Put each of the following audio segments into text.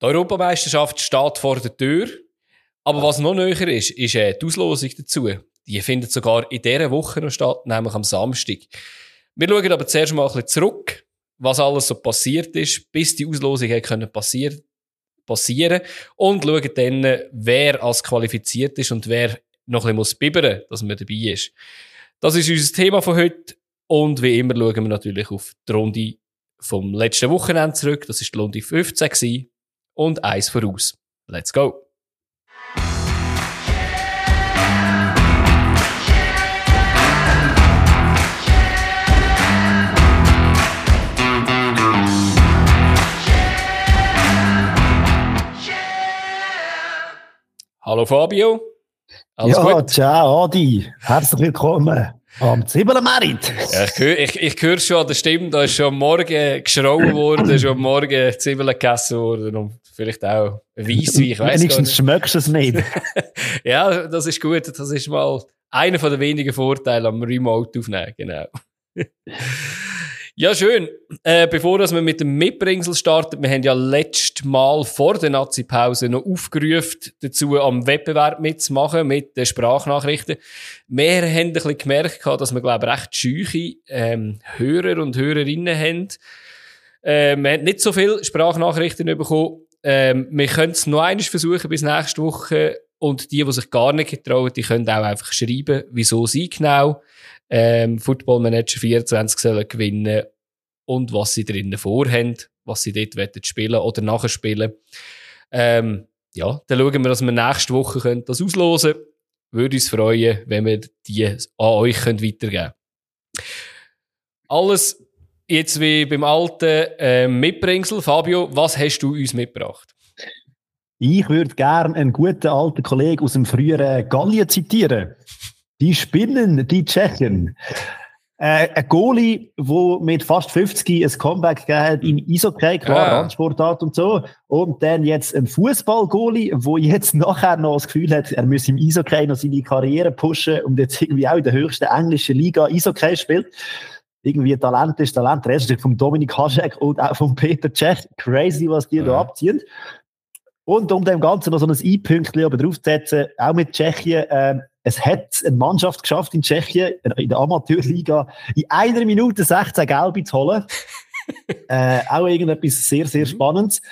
Die Europameisterschaft steht vor der Tür. Aber was noch näher ist, ist äh, die Auslosung dazu. Die findet sogar in dieser Woche noch statt, nämlich am Samstag. Wir schauen aber zuerst mal ein bisschen zurück, was alles so passiert ist, bis die Auslosung können passieren passieren und schauen dann, wer als qualifiziert ist und wer noch ein bisschen muss dass man dabei ist. Das ist unser Thema von heute und wie immer schauen wir natürlich auf die Runde vom letzten Wochenende zurück. Das ist die Runde 15 gewesen und eins voraus. Let's go! Hallo Fabio. Alles ja, gut? ciao Adi. Herzlich willkommen am Zwiebelmerit. Ja, ich, höre, ich, ich höre schon an der Stimme, da ist schon morgen geschrauen worden, schon morgen Zwiebeln gegessen worden und vielleicht auch Weisswein, ich weiss Wenigstens schmeckst du es nicht. ja, das ist gut. Das ist mal einer der wenigen Vorteile am Remote aufnehmen, genau. Ja, schön. Äh, bevor dass wir mit dem Mitbringsel starten, wir haben ja letztes Mal vor der Nazi-Pause noch aufgerufen, dazu am Wettbewerb mitzumachen, mit den Sprachnachrichten. Wir haben ein bisschen gemerkt, dass wir, glaube ich, recht scheuche ähm, Hörer und Hörerinnen haben. Äh, wir haben nicht so viele Sprachnachrichten bekommen. Ähm, wir können es noch einmal versuchen bis nächste Woche. Und die, die sich gar nicht getrauen, die können auch einfach schreiben, wieso sie genau ähm, Football Manager 24 sollen gewinnen und was sie drinnen vorhaben, was sie dort spielen oder nachher spielen. Ähm, ja, dann schauen wir, dass wir nächste Woche können das auslosen können. Würde uns freuen, wenn wir die an euch können weitergeben Alles jetzt wie beim alten äh, Mitbringsel. Fabio, was hast du uns mitgebracht? Ich würde gerne einen guten alten Kollegen aus dem früheren Gallien zitieren. Die Spinnen, die Tschechen. Äh, ein Goalie, der mit fast 50 ein Comeback gegeben hat in Eishockey, klar, ja. Randsportart und so. Und dann jetzt ein Fußball-Goalie, der jetzt nachher noch das Gefühl hat, er müsse im Eishockey noch seine Karriere pushen und jetzt irgendwie auch in der höchsten englischen Liga Eishockey spielt. Irgendwie Talent ist Talent. Der erste von Dominik Haschek und auch von Peter Cech. Crazy, was die ja. da abziehen. Und um dem Ganzen noch so ein I-Pünktchen draufzusetzen, auch mit Tschechien, äh, es hat eine Mannschaft geschafft in Tschechien, in der Amateurliga, in einer Minute 16 Gelbe zu holen. äh, auch irgendetwas sehr, sehr mhm. Spannendes.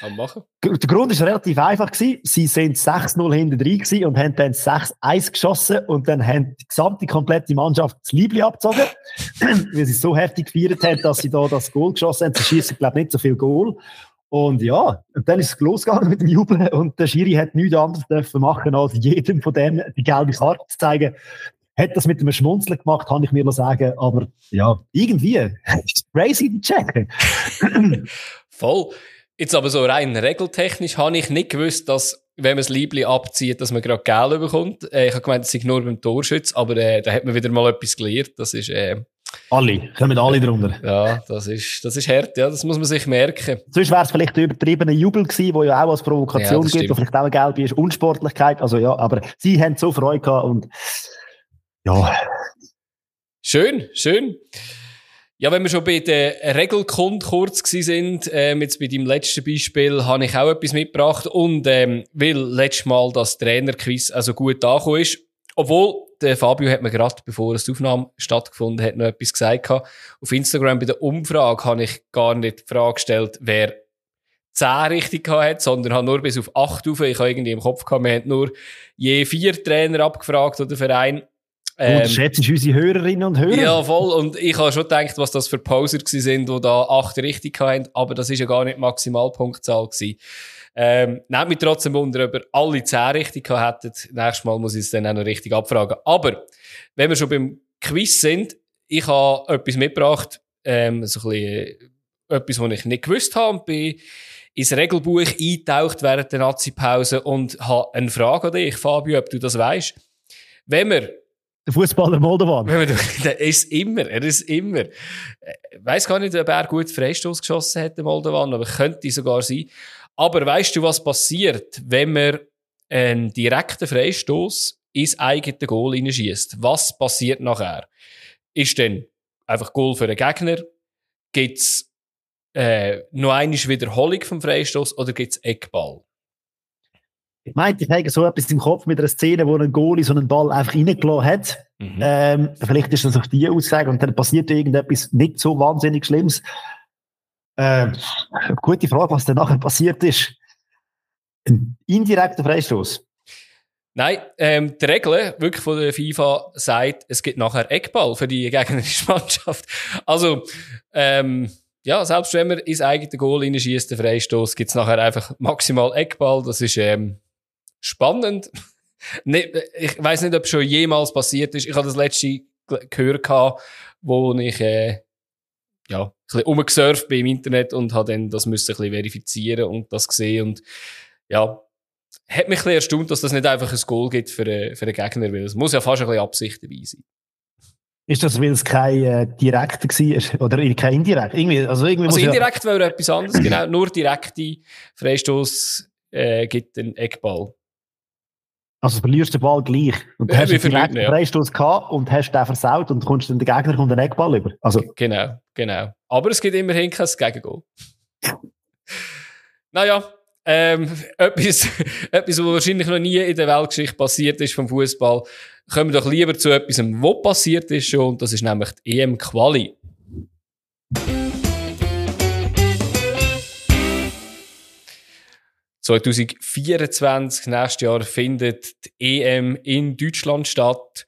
Der Grund war relativ einfach. Gewesen. Sie sind 6-0 hinter drin und haben dann 6-1 geschossen und dann haben die gesamte, komplette Mannschaft das Liebling abgezogen, weil sie so heftig gefeiert haben, dass sie da das Goal geschossen haben. Sie schießen, glaube ich, nicht so viel Goal. Und ja, und dann ist es losgegangen mit dem Jubeln und der Schiri hat nichts anderes dürfen machen, als jedem von denen die gelbe Karte zu zeigen. Hat das mit einem Schmunzeln gemacht, kann ich mir noch sagen, aber ja, irgendwie, ist crazy die checken. Voll. Jetzt aber so rein regeltechnisch habe ich nicht gewusst, dass wenn man das Liebli abzieht, dass man gerade Geld bekommt. Äh, ich habe gemeint, es sei nur beim Torschütz, aber äh, da hat man wieder mal etwas gelernt. Das ist äh, alle, kommen alle drunter. Ja, das ist, das ist hart, ja, das muss man sich merken. Sonst wäre es vielleicht der übertriebene Jubel gewesen, wo ja auch als Provokation ja, gibt, wo vielleicht auch eine gelbe ist, Unsportlichkeit, also ja, aber sie haben so Freude gehabt und ja. Schön, schön. Ja, wenn wir schon bei der Regelkund kurz gewesen sind, ähm, jetzt bei deinem letzten Beispiel, habe ich auch etwas mitgebracht und ähm, weil letztes Mal das Trainerquiz also gut angekommen ist, obwohl der Fabio hat mir gerade, bevor das Aufnahme stattgefunden hat, noch etwas gesagt. Auf Instagram bei der Umfrage habe ich gar nicht die Frage gestellt, wer 10 richtig hat, sondern habe nur bis auf 8 auf. Ich habe irgendwie im Kopf gehabt, wir haben nur je vier Trainer abgefragt oder Verein. Ähm, und schätzt unsere Hörerinnen und Hörer? Ja, voll. Und ich habe schon gedacht, was das für Poser sind, die da 8 richtig haben. Aber das ist ja gar nicht Maximalpunktzahl gewesen. Ähm, nehmt mich trotzdem wunder, ob ihr alle 10 richtig hättet. Nächstes Mal muss ich es dann auch noch richtig abfragen. Aber, wenn wir schon beim Quiz sind, ich habe etwas mitgebracht, ähm, so ein bisschen, etwas, was ich nicht gewusst habe und bin ins Regelbuch eingetaucht während der Nazi-Pause und habe eine Frage an dich, Fabio, ob du das weißt. Wenn wir der Fußballer Moldovan. Er ist immer, er ist immer. Ich äh, weiss gar nicht, ob er gut Freistoß geschossen hat, der Moldovan, aber könnte sogar sein. Aber weißt du, was passiert, wenn man einen direkten Freistoß ins eigene Goal hineinschießt? Was passiert nachher? Ist denn einfach Goal für den Gegner? Gibt's äh, noch eine Wiederholung vom Freistoß oder gibt es Eckball? Ich meinte, ich habe so etwas im Kopf mit einer Szene, wo ein Goalie so einen Ball einfach reingelassen hat. Mhm. Ähm, vielleicht ist das auch die Aussage und dann passiert irgendetwas nicht so wahnsinnig Schlimmes. Ähm, gute Frage, was dann nachher passiert ist. Ein indirekter Freistoß. Nein, ähm, die Regel wirklich von der FIFA sagt, es gibt nachher Eckball für die gegnerische Mannschaft. Also, ähm, ja, selbst wenn man ins eigene Goal hineinschießt, den Freistoß, gibt es nachher einfach maximal Eckball. Das ist ähm, spannend. ich weiß nicht, ob schon jemals passiert ist. Ich habe das letzte gehört, wo ich äh, ja, bisschen umgesurft bin im Internet und habe dann das müssen ein bisschen verifizieren und das gesehen und ja, hat mich ein bisschen erstaunt, dass das nicht einfach ein Goal gibt für, einen, für einen Gegner, weil es muss ja fast ein bisschen Absicht dabei sein. Ist das, weil es kein äh, direkter war oder kein indirekt? Irgendwie, also irgendwie also indirekt ja wäre etwas anderes, genau. Nur direkte Freistoß äh, gibt einen Eckball. Also verlierst den Ball gleich. Und ja, hast einen direkten ja. Freistoß gehabt und hast den versaut und kommst dann der Gegner kommt den Eckball über. Also. Genau, genau. Aber es gibt immerhin kein Gegengol. naja, ähm, etwas, etwas, was wahrscheinlich noch nie in der Weltgeschichte passiert ist vom Fußball. Kommen wir doch lieber zu etwas, was passiert ist schon, und das ist nämlich die EM-Quali. 2024, nächstes Jahr, findet die EM in Deutschland statt.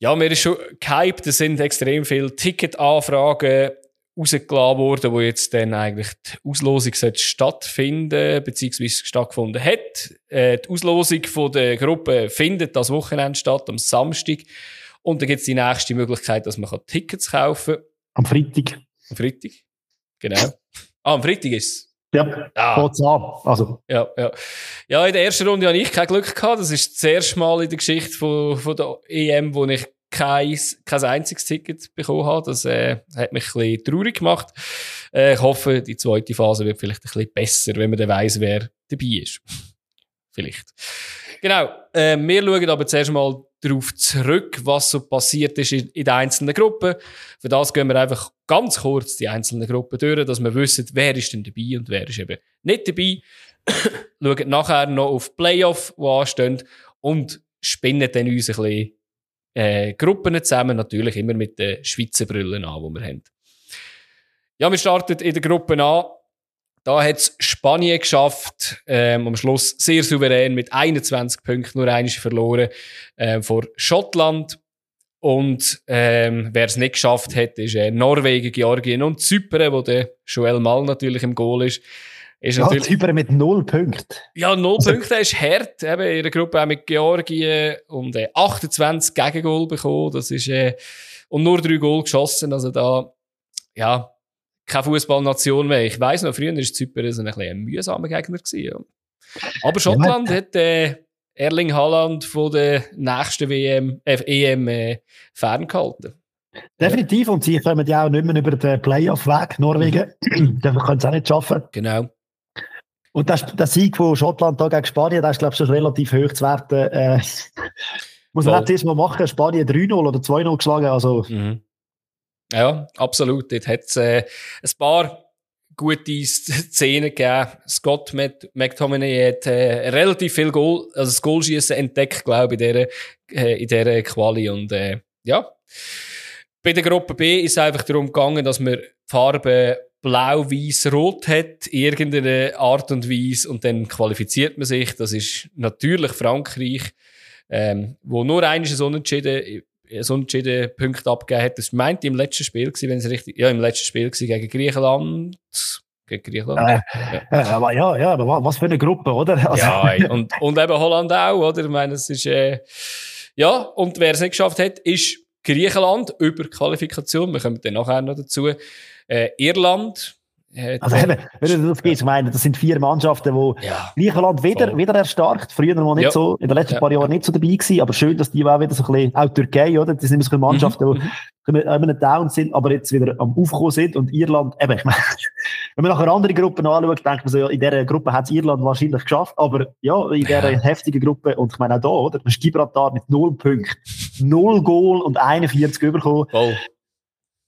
Ja, mir ist schon gehypt, es sind extrem viele Ticketanfragen rausgeladen worden, wo jetzt dann eigentlich die Auslosung stattfinden beziehungsweise stattgefunden hat. Äh, die Auslosung von der Gruppe findet das Wochenende statt, am Samstag. Und dann gibt es die nächste Möglichkeit, dass man Tickets kaufen kann. Am Freitag. Am Freitag, genau. Ah, am Freitag ist es. Ja, ah. an. Also. Ja, ja. ja, in der ersten Runde hatte ich kein Glück gehabt. Das ist das erste Mal in der Geschichte von, von der EM, wo ich kein, kein einziges Ticket bekommen habe. Das äh, hat mich ein bisschen traurig gemacht. Äh, ich hoffe, die zweite Phase wird vielleicht ein bisschen besser, wenn man dann weiss, wer dabei ist. vielleicht. Genau. Äh, wir schauen aber zuerst mal darauf zurück, was so passiert ist in, in den einzelnen Gruppen. Für das gehen wir einfach ganz kurz die einzelnen Gruppen durch, dass wir wissen, wer ist denn dabei und wer ist eben nicht dabei. schauen nachher noch auf Playoff, die anstehen und spinnen dann uns ein bisschen äh, Gruppen zusammen, natürlich immer mit den Schweizer Brillen an, die wir haben. Ja, wir starten in der Gruppe an da hat es Spanien geschafft, ähm, am Schluss sehr souverän mit 21 Punkten, nur eines verloren ähm, vor Schottland. Und ähm, wer es nicht geschafft hat, ist äh, Norwegen, Georgien und Zypern, wo der Joel Mal natürlich im Goal ist. ist ja, natürlich, Zypern mit null Punkten. Ja, null also, Punkte ist hart. Eben in der Gruppe auch mit Georgien und äh, 28 Gegengol bekommen. Das ist, äh, und nur drei Goal geschossen. Also da, ja, keine Fußballnation mehr. Ich weiss noch, früher war Zypern so ein, bisschen ein mühsamer Gegner. Gewesen, Aber Schottland ja. hat äh, Erling Haaland von der nächsten WM, äh, EM äh, ferngehalten. Definitiv, und sie kommen ja auch nicht mehr über den Playoff-Weg, Norwegen. Mhm. Dafür können sie auch nicht schaffen. Genau. Und das, der Sieg von Schottland da gegen Spanien, das ist, glaube ich, schon relativ hoch zu werten. Äh, muss man nicht erstmal machen, Spanien 3-0 oder 2-0 geschlagen. Also, mhm. Ja, absolut. Dort hat es äh, ein paar gute Szenen gegeben. Scott McTominay hat äh, relativ viel Goal, also das Goalschießen entdeckt, glaube ich, in dieser, äh, Quali. Und äh, ja, bei der Gruppe B ist es einfach darum gegangen, dass man die Farbe blau, weiß, rot hat, in irgendeiner Art und Weise. Und dann qualifiziert man sich. Das ist natürlich Frankreich, ähm, wo nur eines ist unentschieden so entschieden Punkte abgegeben hat. Das meinte im letzten Spiel gewesen, wenn es richtig, ja, im letzten Spiel gewesen, gegen Griechenland. Gegen Griechenland. Äh, ja. aber ja, ja, aber was für eine Gruppe, oder? Also. Ja, und, und eben Holland auch, oder? Ich meine, es ist, äh, ja, und wer es nicht geschafft hat, ist Griechenland über Qualifikation. Wir kommen dann nachher noch dazu. Äh, Irland, also eben, wenn du das gehst, ich meine, das sind vier Mannschaften, die ja, Griechenland wieder, wieder erstarkt. Früher noch nicht ja. so, in den letzten ja. paar Jahren nicht so dabei gewesen, aber schön, dass die auch wieder so ein bisschen, auch Türkei, oder? Das sind immer so Mannschaften, mhm. die mhm. immer down sind, aber jetzt wieder am Aufkommen sind und Irland, eben, ich meine, wenn man nachher andere Gruppen anschaut, denkt man so, ja, in dieser Gruppe hat es Irland wahrscheinlich geschafft, aber ja, in dieser heftigen Gruppe, und ich meine auch da, oder? Man ist Gibraltar mit null Punkten, null Goal und 41 überkommen. Oh.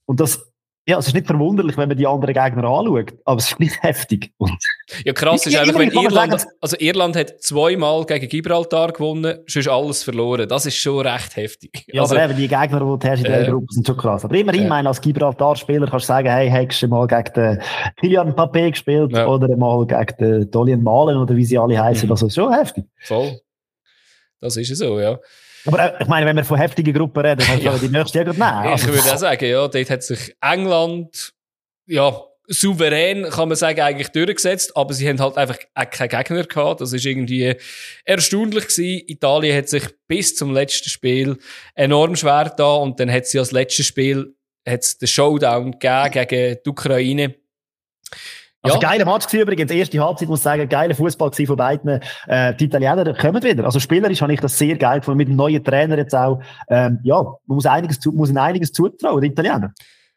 Und das, ja, es ist nicht verwunderlich, wenn man die anderen Gegner anschaut, aber es ist gleich heftig. Und ja, krass ist ja, einfach, wenn Irland, also Irland hat zweimal gegen Gibraltar gewonnen, sonst alles verloren. Das ist schon recht heftig. Ja, also, aber eben die Gegner, die du hast in dieser äh, Gruppe, sind schon krass. Aber immerhin, äh, meine, als Gibraltar-Spieler kannst du sagen, hey, hättest du mal gegen den Kylian Mbappé gespielt ja. oder mal gegen den Dolian Malen oder wie sie alle heißen. Mhm. Also, ist schon heftig. Voll. Das ist so, ja. Aber äh, ich meine, wenn wir von heftigen Gruppen reden, dann ja. die nächste ja nehmen. Also, ich würde auch sagen, ja, dort hat sich England, ja, souverän, kann man sagen, eigentlich durchgesetzt, aber sie haben halt einfach auch keinen Gegner gehabt. Das ist irgendwie erstaunlich gewesen. Italien hat sich bis zum letzten Spiel enorm schwer da und dann hat sie als letztes Spiel hat's den Showdown gegeben gegen die Ukraine. Also ja. geiler Match gewesen, übrigens. Erste Halbzeit, muss ich sagen, geiler Fußball von beiden. Äh, die Italiener kommen wieder. Also spielerisch habe ich das sehr geil gefunden. Mit dem neuen Trainer jetzt auch. Ähm, ja, man muss einiges, muss ihnen einiges zutrauen, die Italiener.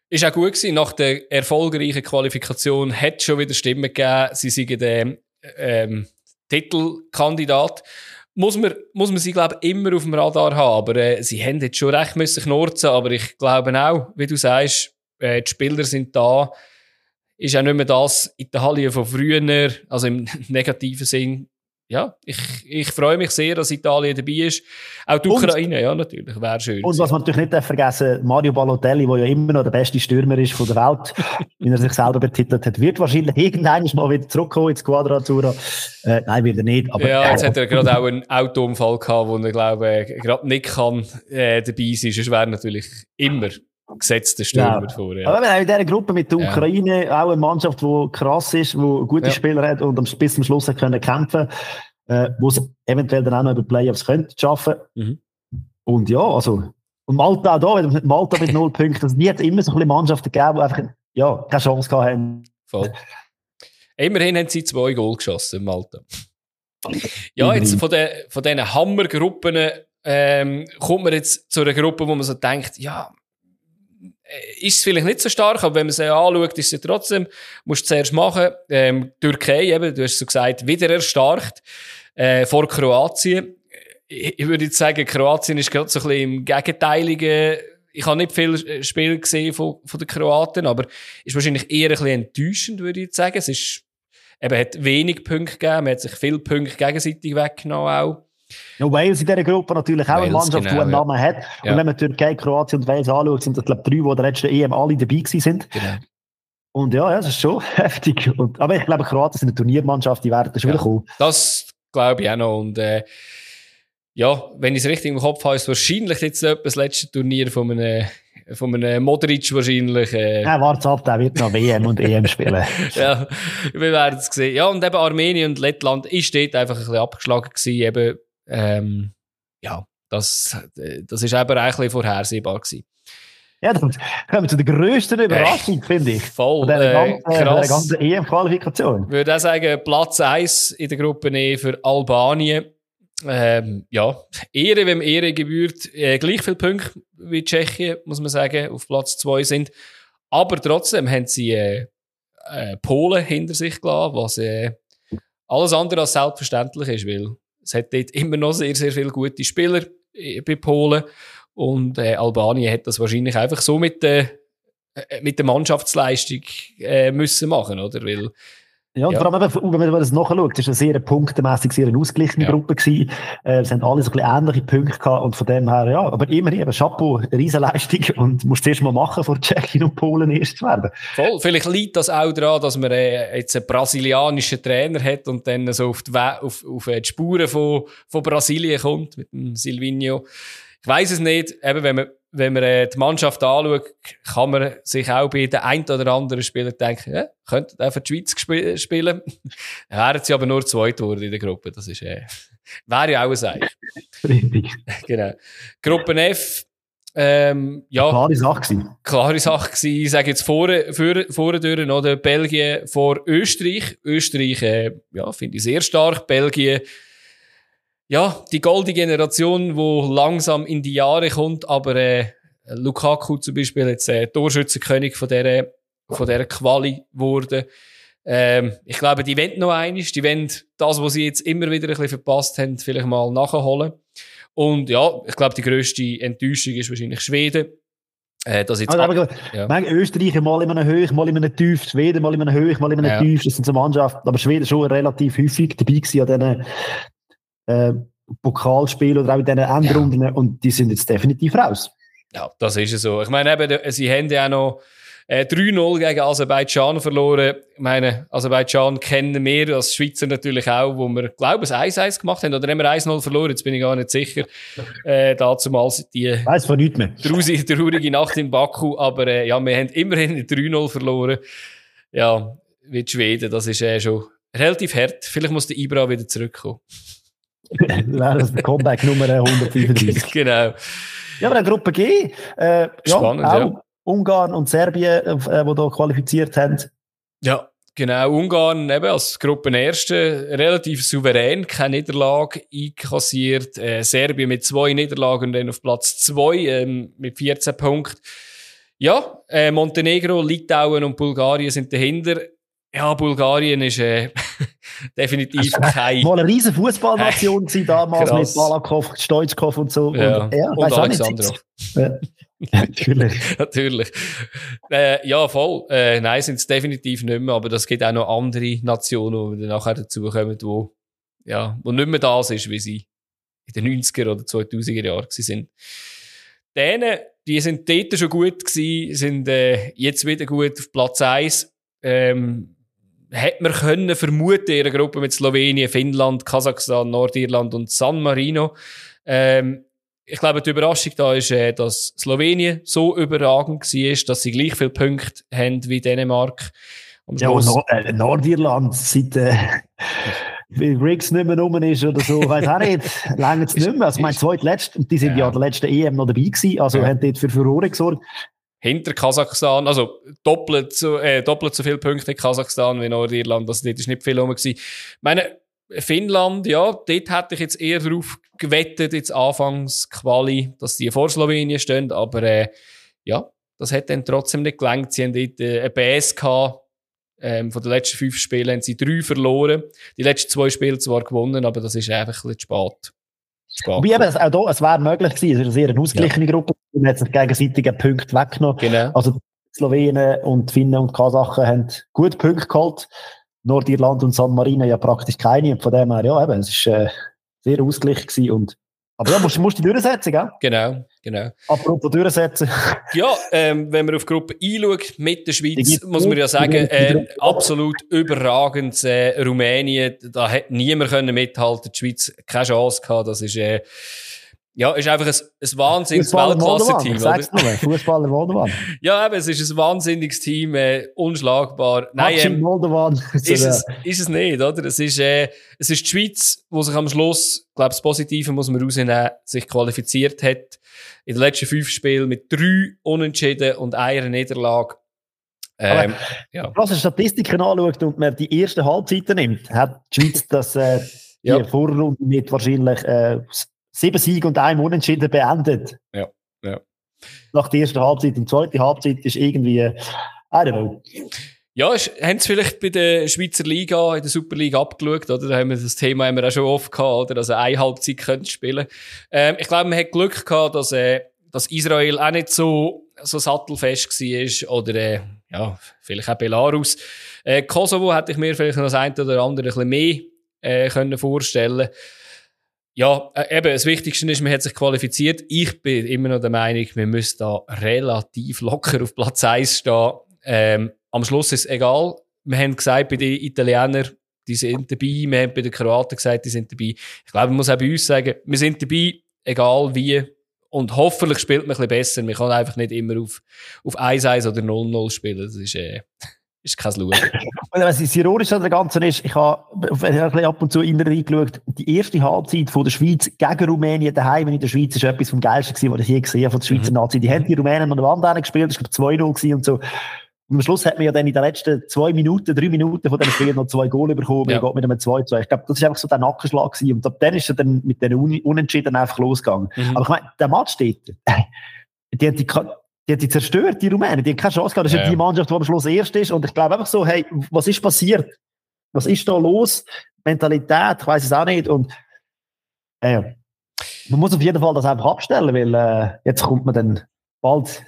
Ist auch gut gewesen. Nach der erfolgreichen Qualifikation hat es schon wieder Stimmen gegeben. Sie sind der ähm, Titelkandidat. Muss man, muss man sie, glaube ich, immer auf dem Radar haben. Aber äh, sie haben jetzt schon recht müssen knurzen. Aber ich glaube auch, wie du sagst, äh, die Spieler sind da ist auch nicht mehr das Italien von früher, also im negativen Sinn. Ja, ich, ich freue mich sehr, dass Italien dabei ist. Auch die Ukraine, ja, natürlich, wäre schön. Und was man natürlich nicht vergessen Mario Balotelli, der ja immer noch der beste Stürmer ist von der Welt, wie er sich selber betitelt hat, wird wahrscheinlich irgendwann mal wieder zurückkommen ins Quadratura. Äh, nein, wird er nicht. Aber, ja, jetzt äh, hat er gerade auch einen Autounfall gehabt, wo er, glaube ich, gerade nicht kann, äh, dabei sein. Es wäre natürlich immer gesetzte Stürmer ja. vor. Ja. Aber wir haben in dieser Gruppe mit der Ukraine ja. auch eine Mannschaft, die krass ist, die gute ja. Spieler hat und bis zum Schluss können kämpfen äh, wo es eventuell dann auch noch über Playoffs könnte schaffen. Mhm. Und ja, also und Malta auch da, mit Malta mit null Punkten, also die hat immer so ein Mannschaften gegeben, die einfach ja, keine Chance gehabt haben. Voll. Immerhin haben sie zwei Goal geschossen in Malta. Ja, jetzt von, den, von diesen Hammergruppen ähm, kommt man jetzt zu einer Gruppe, wo man so denkt, ja, ist es vielleicht nicht so stark, aber wenn man sie anschaut, ist sie trotzdem, musst du zuerst machen. Ähm, Türkei, eben, du hast so gesagt, wieder erstarkt, äh, vor Kroatien. Ich, ich würde jetzt sagen, Kroatien ist gerade so ein bisschen im Gegenteiligen. Ich habe nicht viel Spiel gesehen von, von den Kroaten, aber ist wahrscheinlich eher ein bisschen enttäuschend, würde ich jetzt sagen. Es ist, eben, hat wenig Punkte gegeben, man hat sich viele Punkte gegenseitig weggenommen auch. Ja, Wales in dieser Gruppe natürlich auch Wales, eine Mannschaft, genau, die einen Namen hat. Ja. Und wenn man Türkei, Kroatien und Wales anschaut, sind das, glaube ich, drei, die in der letzten EM alle dabei gewesen sind. Genau. Und ja, ja, das ist schon heftig. Und, aber ich glaube, Kroatien sind eine Turniermannschaft, die werden schon ja, wieder kommen. Das glaube ich auch noch. Und äh, ja, wenn ich es richtig im Kopf habe, ist wahrscheinlich jetzt etwa das letzte Turnier von einem, von einem Modric wahrscheinlich. Äh. Ja, warte ab, der wird noch WM und EM spielen. ja, wir werden es sehen. Ja, und eben Armenien und Lettland ist dort einfach ein bisschen abgeschlagen gewesen, eben ähm, ja, das, das ist eben eigentlich vorhersehbar gewesen. Ja, dann kommen wir zu der grössten Überraschung, äh, finde ich. Voll. Der äh, ganzen, ganzen EM-Qualifikation. Ich würde auch sagen, Platz 1 in der Gruppe E für Albanien. Ähm, ja, Ehre, wem Ehre gebührt. Äh, gleich viele Punkte wie Tschechien, muss man sagen, auf Platz 2 sind. Aber trotzdem haben sie äh, äh, Polen hinter sich gelassen, was äh, alles andere als selbstverständlich ist, weil es hat dort immer noch sehr, sehr viele gute Spieler äh, bei Polen. Und äh, Albanien hat das wahrscheinlich einfach so mit der, äh, mit der Mannschaftsleistung äh, müssen machen, oder? Weil ja, und ja. vor allem, wenn man das nachschaut, ist eine sehr punktemäßig sehr eine ausgeglichene ja. Gruppe gewesen. Äh, es haben alle so ein bisschen ähnliche Punkte gehabt und von dem her, ja, aber immerhin, aber Chapeau, Riesenleistung und musst zuerst mal machen, vor Tschechien und Polen erst zu werden. Voll. Vielleicht liegt das auch daran, dass man äh, jetzt einen brasilianischen Trainer hat und dann so auf die, auf, auf die Spuren von, von Brasilien kommt, mit dem Silvinho. Ich weiß es nicht, eben, wenn man wenn man äh, die Mannschaft anschaut, kann man sich auch bei den ein oder anderen Spielern denken, ja, könnten auch für die Schweiz sp spielen. Wären sie aber nur zweit geworden in der Gruppe. Das ist, äh, wäre ja auch ein Seich. Richtig. genau. Gruppe F, ähm, ja. Klare Sache gewesen. Klare Sache gewesen. Ich sage jetzt vorne, vorne, vorne durch, oder? Belgien vor Österreich. Österreich, äh, ja, finde ich sehr stark. Belgien, ja, die goldene Generation, wo langsam in die Jahre kommt, aber äh, Lukaku zum Beispiel jetzt äh, Torschützenkönig von der von der Quali wurde. Ähm, ich glaube, die wollen noch einiges. Die wollen das, was sie jetzt immer wieder ein bisschen verpasst haben, vielleicht mal nachholen. Und ja, ich glaube, die grösste Enttäuschung ist wahrscheinlich Schweden. Äh, das jetzt Also, ab- aber, ja. Österreich mal in einem Höch, mal in einem Tief, Schweden mal in einem Höch, mal in einem Ja. Tief. Das sind so Mannschaften, aber Schweden schon relativ häufig dabei gewesen an diesen äh, Pokalspielen oder auch in diesen Endrunden und die sind jetzt definitiv raus. Ja, das ist es so. Ich meine, eben, de- sie haben ja auch noch äh, 3-0 gegen Aserbaidschan verloren. Ich meine, Aserbaidschan kennen wir als Schweizer natürlich auch, wo wir, glaube ich, ein 1-1 gemacht haben. Oder haben wir 1-0 verloren? Jetzt bin ich gar nicht sicher. Äh, damals die weiss von nichts mehr. traurige, traurige Nacht in Baku. Aber äh, ja, wir haben immerhin 3-0 verloren. Ja, wie die Schweden, das ist äh, schon relativ hart. Vielleicht muss der Ibra wieder zurückkommen. Wäre das der Comeback Nummer 135. genau. Ja, aber eine Gruppe G. Äh, Spannend, ja, auch ja. Ungarn und Serbien, äh, die da qualifiziert haben. Ja, genau. Ungarn eben als Gruppenerste relativ souverän, keine Niederlage einkassiert. Äh, Serbien mit zwei Niederlagen und dann auf Platz zwei ähm, mit 14 Punkten. Ja, äh, Montenegro, Litauen und Bulgarien sind dahinter. Ja, Bulgarien ist äh, definitiv kein. Mal eine riesen Fußballnation gewesen damals Krass. mit Balakov, Stoichkov und so. Ja, und, ja, und Alexandrov. Ja. Natürlich. Natürlich. Äh, ja, voll. Äh, nein, sind es definitiv nicht mehr, aber das gibt auch noch andere Nationen, die dann nachher dazukommen, wo, ja, wo nicht mehr das ist, wie sie in den 90er oder 2000er Jahren sind. Dänen, die sind dort schon gut gewesen, sind äh, jetzt wieder gut auf Platz 1. Ähm, hätte man können vermuten, in einer Gruppe mit Slowenien, Finnland, Kasachstan, Nordirland und San Marino. Ähm, ich glaube, die Überraschung da ist, äh, dass Slowenien so überragend war, dass sie gleich viele Punkte haben wie Dänemark. Am Ja, Nord äh, Nordirland, seit äh, wie Riggs nicht mehr rum ist oder so, weiß auch nicht, länger es nicht mehr. Also, mein zweitletzt, und die sind ja, Ja. der letzten EM noch dabei gewesen, also Ja. haben dort für Furore gesorgt. Hinter Kasachstan, also doppelt so, äh, doppelt so viele Punkte in Kasachstan wie Nordirland, also dort ist nicht viel rum. Ich meine, Finnland, ja, dort hätte ich jetzt eher drauf gewettet, jetzt anfangs Quali, dass die vor Slowenien stehen, aber äh, ja, das hat dann trotzdem nicht gelangt. Sie haben dort äh, eine BS gehabt, ähm, von den letzten fünf Spielen haben sie drei verloren. Die letzten zwei Spiele zwar gewonnen, aber das ist einfach ein bisschen spät. Spät. Wie eben, es- auch da, es wäre möglich gewesen, es ist eine sehr ausgeglichene Gruppe, man hat sich gegenseitig einen Punkt weggenommen. Genau. Also Slowenen und Finnen und Kasachen haben gut Punkte geholt. Nordirland und San Marino ja praktisch keine. Und von dem her, ja, eben, es ist äh, sehr ausgeglichen gewesen. Und, aber ja, musst, musst du durchsetzen, gell? Genau, genau. Apropos durchsetzen. Ja, ähm, wenn man auf die Gruppe einschaut mit der Schweiz, muss man ja sagen, äh, absolut überragend. Äh, Rumänien, da hat niemand können mithalten. Die Schweiz keine Chance gehabt. Das ist, äh, ja, ist einfach ein, ein wahnsinniges Weltklasse-Team. Fußballer Moldovan. Ja, eben, es ist ein wahnsinniges Team, äh, unschlagbar. Nein, ähm, Moldovan. ist es, ist es nicht, oder? Es ist, äh, es ist die Schweiz, die sich am Schluss, glaube das Positive muss man rausnehmen, sich qualifiziert hat. In den letzten fünf Spielen mit drei Unentschieden und einer Niederlage. Ähm, ja. Wenn man die Statistiken anschaut und man die ersten Halbzeiten nimmt, hat die Schweiz das, äh, die Ja. Vorrunde mit wahrscheinlich äh, sieben Siegen und einem Unentschieden beendet. Ja, ja. Nach der ersten Halbzeit. Und die zweite Halbzeit ist irgendwie, äh, I don't know. Ja, haben sie vielleicht bei der Schweizer Liga, in der Superliga abgeschaut, oder? Da haben wir das Thema haben wir auch schon oft gehabt, oder? Also eine Halbzeit könnte spielen. Ähm, ich glaube, man hat Glück gehabt, dass, äh, dass Israel auch nicht so, so sattelfest war, oder, äh, ja, vielleicht auch Belarus. Äh, Kosovo hätte ich mir vielleicht noch das eine oder andere ein bisschen mehr, äh, können vorstellen. Ja, äh, eben, das Wichtigste ist, man hat sich qualifiziert. Ich bin immer noch der Meinung, wir müssen da relativ locker auf Platz 1 stehen. Ähm, am Schluss ist es egal. Wir haben gesagt, bei den Italienern, die sind dabei. Wir haben bei den Kroaten gesagt, die sind dabei. Ich glaube, man muss auch bei uns sagen, wir sind dabei, egal wie. Und hoffentlich spielt man ein bisschen besser. Man kann einfach nicht immer auf, auf 1-1 oder 0-0 spielen. Das ist, äh, ist kein Schauen. Und was das Ironische an der Ganzen ist, ich habe ab und zu in reingeschaut, die erste Halbzeit von der Schweiz gegen Rumänien daheim in der Schweiz ist etwas vom Geilsten gewesen, was ich je gesehen habe von der Schweizer Mhm. Nazi. Die haben die Rumänen an der Wand gespielt, das war 2-0 gewesen und so. Und am Schluss hat man ja dann in den letzten zwei Minuten, drei Minuten von diesem Spiel noch zwei Goal bekommen. Ja. Geht mit einem 2-2. Ich glaube, das ist einfach so der Nackenschlag gewesen. Und ab dann ist er dann mit den Un Unentschieden einfach losgegangen. Mhm. Aber ich meine, der Match steht, die hat die, die hat die zerstört, die Rumänen. Die haben keine Chance gehabt. Das ist Ja. die Mannschaft, die am Schluss erst ist. Und ich glaube einfach so, hey, was ist passiert? Was ist da los? Mentalität, ich weiß es auch nicht. Und äh, man muss auf jeden Fall das einfach abstellen, weil äh, jetzt kommt man dann bald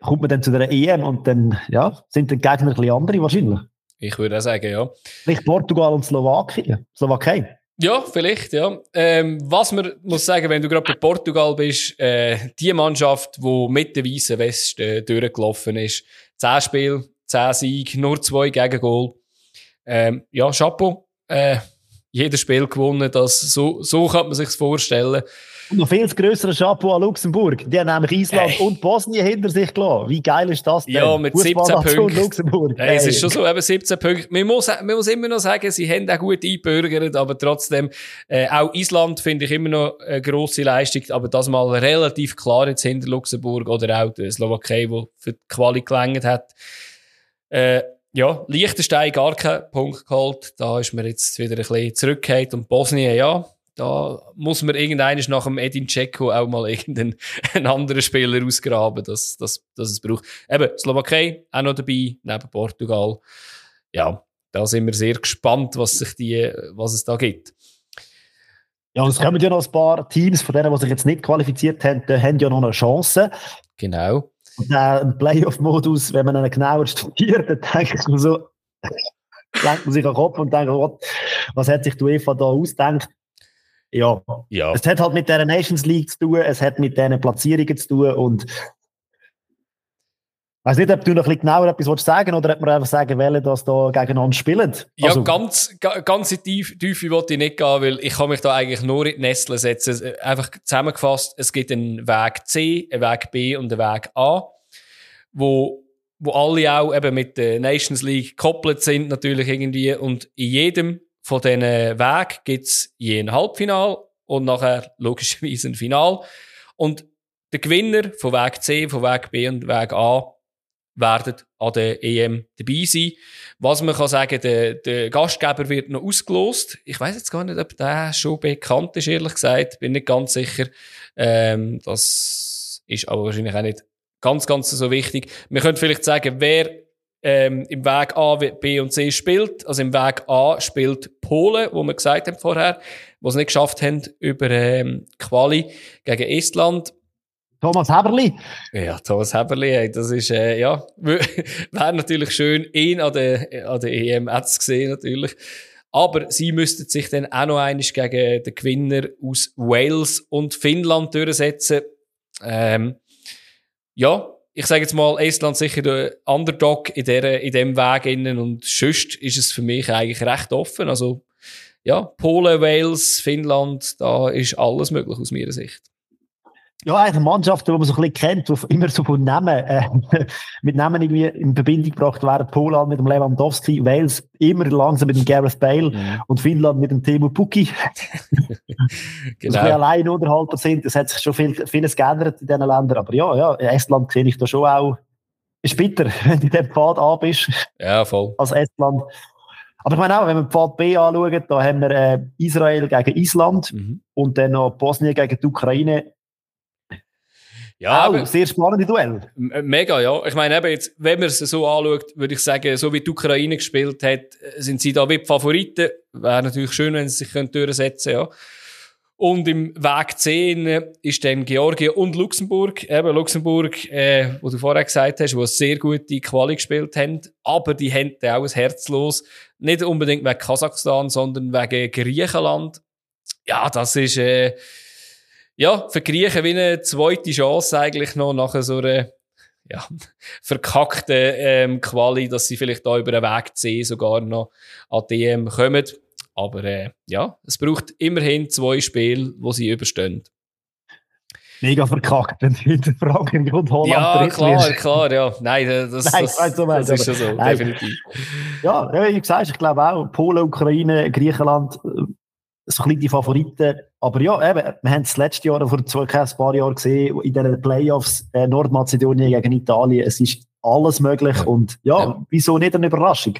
kommt man dann zu der EM und dann, ja, sind die Gegner ein bisschen andere wahrscheinlich. Ich würde auch sagen, ja. Vielleicht Portugal und Slowakei. Slowakei. Ja, vielleicht, ja. Ähm, was man muss sagen, wenn du gerade bei Portugal bist, äh, die Mannschaft, die mit der weißen Weste äh, durchgelaufen ist, 10 Spiel, 10 Sieg, nur zwei Gegengol. Ähm, ja, Chapeau. Äh, jedes Spiel gewonnen, das, so, so kann man sich vorstellen. Und noch viel größere Chapeau an Luxemburg. Die haben nämlich Island hey. und Bosnien hinter sich gelassen. Wie geil ist das denn? Ja, mit 17 Punkten. Luxemburg. Hey, es ist schon so, eben 17 Punkte. Man muss, man muss immer noch sagen, sie haben auch gut eingebürgert, aber trotzdem, äh, auch Island finde ich immer noch eine grosse Leistung, aber das mal relativ klar jetzt hinter Luxemburg oder auch die Slowakei, die für die Quali gelangt hat. Äh, ja, Liechtenstein gar keinen Punkt geholt. Da ist man jetzt wieder ein bisschen zurückgehend. Und Bosnien, ja, da muss man irgendeines nach dem Edin Dzeko auch mal irgendeinen einen anderen Spieler ausgraben, dass, dass, dass es braucht. Eben, Slowakei auch noch dabei, neben Portugal. Ja, da sind wir sehr gespannt, was sich die, was es da gibt. Ja, und es kommen ja noch ein paar Teams von denen, die sich jetzt nicht qualifiziert haben, die haben ja noch eine Chance. Genau. Und dann Playoff-Modus, wenn man einen genauer studiert, dann denkt man so, denkt man sich an den Kopf und denkt, oh, was hat sich die UEFA da ausgedacht? Ja. ja. Es hat halt mit der Nations League zu tun, es hat mit diesen Platzierungen zu tun und ich weiß nicht, ob du noch ein bisschen genauer etwas sagen willst, oder ob wir einfach sagen wollen, dass da gegeneinander spielen. Ja, also, ganz, ganz in die Tiefe wollte ich nicht gehen, weil ich kann mich da eigentlich nur in die Nestle setzen. Einfach zusammengefasst, es gibt einen Weg C, einen Weg B und einen Weg A, wo, wo alle auch eben mit der Nations League gekoppelt sind, natürlich irgendwie. Und in jedem von diesen Wegen gibt es je ein Halbfinal und nachher logischerweise ein Final. Und der Gewinner von Weg C, von Weg B und Weg A werden an der EM dabei sein. Was man kann sagen, der, der Gastgeber wird noch ausgelost. Ich weiß jetzt gar nicht, ob der schon bekannt ist, ehrlich gesagt. Bin nicht ganz sicher. Ähm, das ist aber wahrscheinlich auch nicht ganz, ganz so wichtig. Wir können vielleicht sagen, wer ähm, im Weg A, B und C spielt. Also im Weg A spielt Polen, wo wir gesagt haben vorher, wo es nicht geschafft haben über ähm, Quali gegen Estland. Thomas Heberli. Ja, Thomas Heberli, das ist, äh, ja, wäre natürlich schön, ihn an der, an der EM zu sehen, natürlich. Aber sie müssten sich dann auch noch einmal gegen den Gewinner aus Wales und Finnland durchsetzen. Ähm, ja, ich sage jetzt mal, Estland sicher der Underdog in, der, in dem Weg innen und sonst ist es für mich eigentlich recht offen. Also, ja, Polen, Wales, Finnland, da ist alles möglich aus meiner Sicht. Ja, eigentlich Mannschaften, die man so ein bisschen kennt, die immer so von Namen, äh, mit Namen irgendwie in Verbindung gebracht werden. Polen mit dem Lewandowski, Wales immer langsam mit dem Gareth Bale mhm. und Finnland mit dem Timo Pukki. genau. Dass wir allein Unterhalter sind. Es hat sich schon viel, vieles geändert in diesen Ländern. Aber ja, ja, Estland sehe ich da schon auch. Ist bitter, wenn du in dem Pfad A bist. Ja, voll. Als Estland. Aber ich meine auch, wenn wir Pfad B anschauen, da haben wir äh, Israel gegen Island mhm. und dann noch Bosnien gegen die Ukraine ja, auch, sehr spannende Duell. Äh, mega, ja. Ich meine, eben jetzt, wenn man es so anschaut, würde ich sagen, so wie die Ukraine gespielt hat, sind sie da wie die Favoriten. Wäre natürlich schön, wenn sie sich durchsetzen können, ja. Und im Weg 10 ist dann Georgien und Luxemburg. Eben Luxemburg, äh, wo du vorher gesagt hast, wo sehr gute Quali gespielt haben. Aber die haben auch ein Herz los. Nicht unbedingt wegen Kasachstan, sondern wegen Griechenland. Ja, das ist, äh, ja, für Griechen wie eine zweite Chance eigentlich noch nach so einer ja, verkackten ähm, Quali, dass sie vielleicht da über den Weg C sogar noch an DM kommen. Aber äh, ja, es braucht immerhin zwei Spiele, wo sie überstehen. Mega verkackt, wenn du hinter Frankreich und Holland Ja, klar, klar, ja. Nein, das, Nein, das, so das ist schon so, Nein. definitiv. Ja, wie gesagt, ich glaube auch, Polen, Ukraine, Griechenland, äh, so ein bisschen die Favoriten. Aber ja, eben, wir haben es letztes Jahr, vor zwei, ein paar Jahren gesehen, in den Playoffs äh, Nordmazedonien gegen Italien. Es ist alles möglich und ja, ja. wieso nicht eine Überraschung?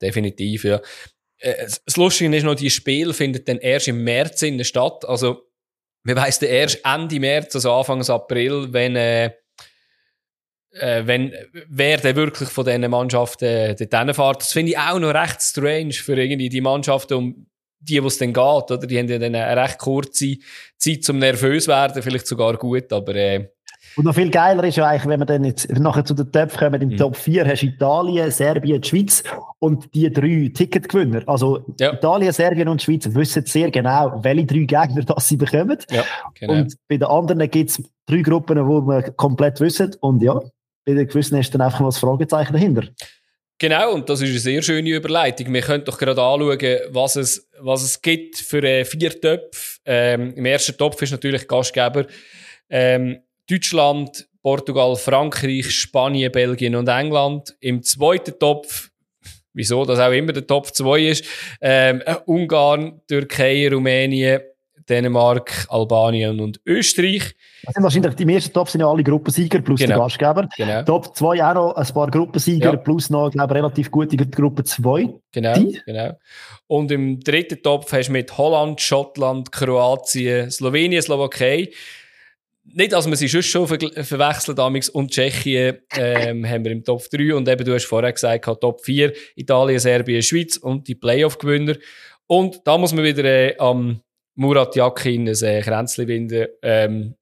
Definitiv, ja. Äh, das Lustige ist noch, die Spiel findet dann erst im März in der Stadt. Also, wir weiss dann erst Ende März, also Anfang April, wenn, äh, äh, wenn, wer denn wirklich von diesen Mannschaften äh, dorthin fährt. Das finde ich auch noch recht strange für irgendwie die Mannschaften, um die, wo es dann geht, oder? Die haben ja dann eine recht kurze Zeit zum nervös werden, vielleicht sogar gut, aber, äh, Und noch viel geiler ist ja eigentlich, wenn wir dann jetzt nachher zu den Töpfen kommen, im mhm. Top 4 hast du Italien, Serbien, die Schweiz und die drei Ticketgewinner. Also ja. Italien, Serbien und Schweiz wissen sehr genau, welche drei Gegner das sie bekommen. Ja, genau. Und bei den anderen gibt es drei Gruppen, wo wir komplett wissen. Und ja, bei den gewissen ist dann einfach mal das Fragezeichen dahinter. Genau, und das ist eine sehr schöne Überleitung. Wir können doch gerade anschauen, was es, was es gibt für äh, vier Töpfe. Ähm, Im ersten Topf ist natürlich Gastgeber ähm, Deutschland, Portugal, Frankreich, Spanien, Belgien und England. Im zweiten Topf, wieso das auch immer der Top 2 ist, ähm, Ungarn, Türkei, Rumänien, Dänemark, Albanien und Österreich. Das sind wahrscheinlich die ersten Top sind ja alle Gruppensieger plus genau. der Gastgeber. Genau. Top 2 auch noch ein paar Gruppensieger ja. plus noch, glaube relativ gute Gruppe 2. Genau, genau. Und im dritten Topf hast du mit Holland, Schottland, Kroatien, Slowenien, Slowakei. Nicht, dass man sie schon schon ver verwechselt, damals und Tschechien ähm, haben wir im Top 3 und eben, du hast vorher gesagt, Top 4, Italien, Serbien, Schweiz und die Playoff-Gewinner. Und da muss man wieder äh, am Murat Yakin ein äh, Kränzchen winden. Ähm,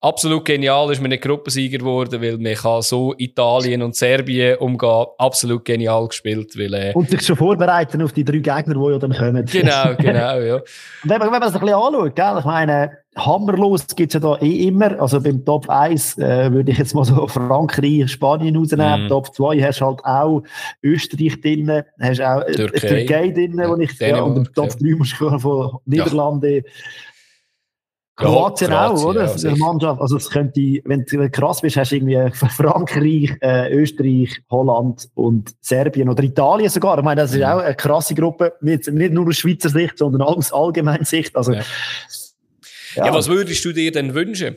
absolut genial ist man nicht Gruppensieger geworden, weil man kann so Italien und Serbien umgehen. Absolut genial gespielt. Weil, äh, und sich schon vorbereiten auf die drei Gegner, die ja dann kommen. Genau, genau, ja. und wenn man, wenn man das ein bisschen anschaut, gell, ich meine, hammerlos gibt es ja da eh immer. Also beim Top 1 äh, würde ich jetzt mal so Frankreich, Spanien rausnehmen. Mm. Top 2 hast du halt auch Österreich drin, hast auch äh, Türkei, Türkei drin, ja, wo ich, ja, und im Top ja. 3 musst du von Niederlande. Ja. Kroatien ja, auch, oder? Ja, Mannschaft, also es könnte, wenn du krass bist, hast du irgendwie Frankreich, äh, Österreich, Holland und Serbien oder Italien sogar. Ich meine, das ist mhm. auch eine krasse Gruppe, nicht, nicht nur aus Schweizer Sicht, sondern aus allgemeiner Sicht. Also, ja. Ja. ja, was würdest du dir denn wünschen?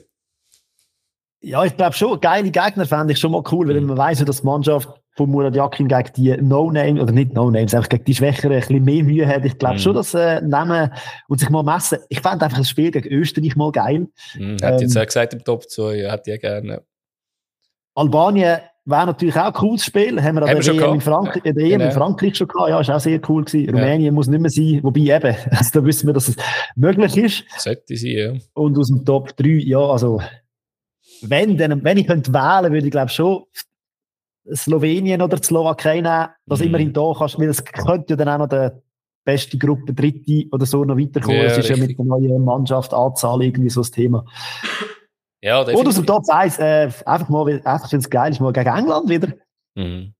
Ja, ich glaube schon, geile Gegner fände ich schon mal cool, weil man weiß, dass die Mannschaft von Murat Yakin gegen die No-Name, oder nicht No-Names, einfach gegen die Schwächeren ein bisschen mehr Mühe hat. Ich glaube mm. schon, dass äh, nehmen und sich mal messen. Ich fände einfach das Spiel gegen Österreich mal geil. Mm, hat ähm, jetzt auch gesagt im Top 2, ja, hätte ich gerne. Albanien wäre natürlich auch ein cooles Spiel. Haben wir an der EM, in, Frank ja, genau. in Frankreich schon gehabt. Ja, ist auch sehr cool gewesen. Ja. Rumänien muss nicht mehr sein. Wobei eben, also da wissen wir, dass es möglich ist. Sollte sein, ja. Und aus dem Top 3, ja, also, wenn, dann, wenn ich könnte wählen, würde ich glaube schon Slowenien oder die Slowakei nehmen, dass mhm. immerhin da kannst, weil es könnte ja dann auch noch der beste Gruppe, dritte oder so noch weiterkommen. Ja, es ist richtig. ja mit der neuen Mannschaft Anzahl irgendwie so das Thema. Ja, definitiv. Oder aus dem Top 1, äh, einfach mal, einfach, wenn es geil ist, mal gegen England wieder. Mhm.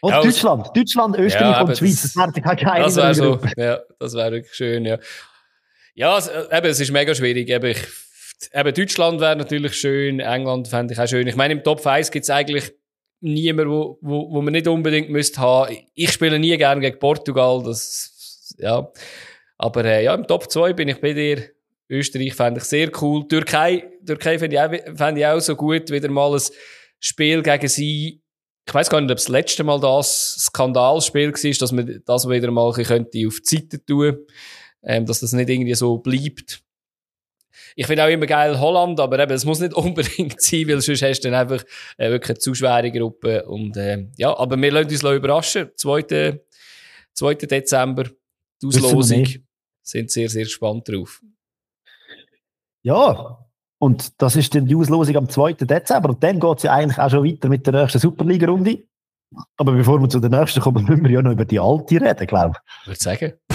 Und ja, Deutschland. Deutschland, Österreich ja, und Schweiz. Das, wäre kein geil. Das wäre so, ja, das wäre wirklich schön, ja. Ja, es, äh, eben, es ist mega schwierig. Eben, ich, eben Deutschland wäre natürlich schön, England fände ich auch schön. Ich meine, im Top 1 gibt es eigentlich niemand, wo, wo, wo man nicht unbedingt müsste haben. Ich spiele nie gerne gegen Portugal, das, ja. Aber äh, ja, im Top 2 bin ich bei dir. Österreich fände ich sehr cool. Türkei, Türkei fände ich, auch, fänd ich auch so gut. Wieder mal ein Spiel gegen sie. Ich weiß gar nicht, ob das letzte Mal das Skandalspiel war, dass man das wieder mal könnte auf die Seite tun ähm, dass das nicht irgendwie so bleibt. Ich finde auch immer geil Holland, aber eben, es muss nicht unbedingt sein, weil sonst hast du dann einfach äh, wirklich eine zu schwere Gruppe. Und, äh, ja, aber wir lassen uns überraschen. 2. 2. Dezember, die Auslosung. Sind sehr, sehr gespannt drauf. Ja, und das ist dann die Auslosung am 2. Dezember. Und dann geht es ja eigentlich auch schon weiter mit der nächsten Superliga-Runde. Aber bevor wir zu der nächsten kommen, müssen wir ja noch über die alte reden, glaube ich. Ich würde sagen.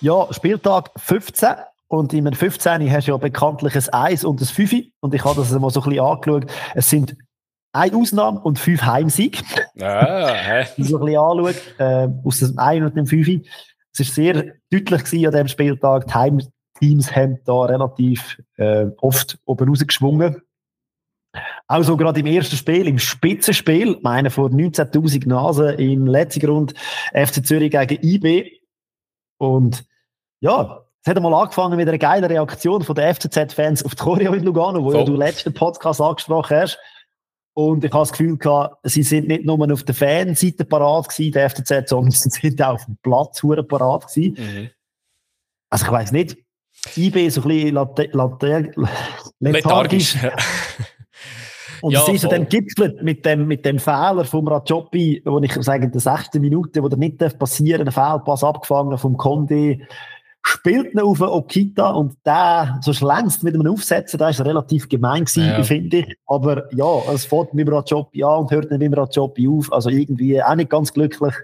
Ja, Spieltag 15. Und in 15 hast du ja bekanntlich ein 1 und ein 5. Und ich habe das mal so ein bisschen angeschaut. Es sind eine Ausnahme und fünf Heimsieg. Ah, hä? so ein bisschen anschaut, äh, aus dem 1 und dem 5. Es war sehr deutlich gewesen an diesem Spieltag. Die Heimteams haben da relativ äh, oft oben rausgeschwungen. Auch so gerade im ersten Spiel, im Spitzenspiel, meine vor 19.000 Nasen im letzten Grund FC Zürich gegen IB. Und ja, es hat einmal angefangen mit einer geilen Reaktion von den FCZ-Fans auf die Choreo in Lugano, wo ja du letzten Podcast angesprochen hast. Und ich habe das Gefühl gehabt, sie sind nicht nur auf der Fanseite parat gewesen, der FCZ, sondern sie sind auch auf dem Platz parat gewesen. Mhm. Also ich weiss nicht, IB so ein bisschen lethargisch. Und ja, es ist so dann gipfelt mit dem, mit dem Fehler vom Rajopi, wo ich sage, in der sechsten Minute, wo der nicht passieren darf, ein Fehlpass abgefangen vom Conde spielt ihn auf Okita und der so schlängst mit einem Aufsetzen, da ist relativ gemein gewesen, ja. finde ich. Aber ja, es fährt mit dem Job an und hört nicht mit dem Job auf. Also irgendwie auch nicht ganz glücklich.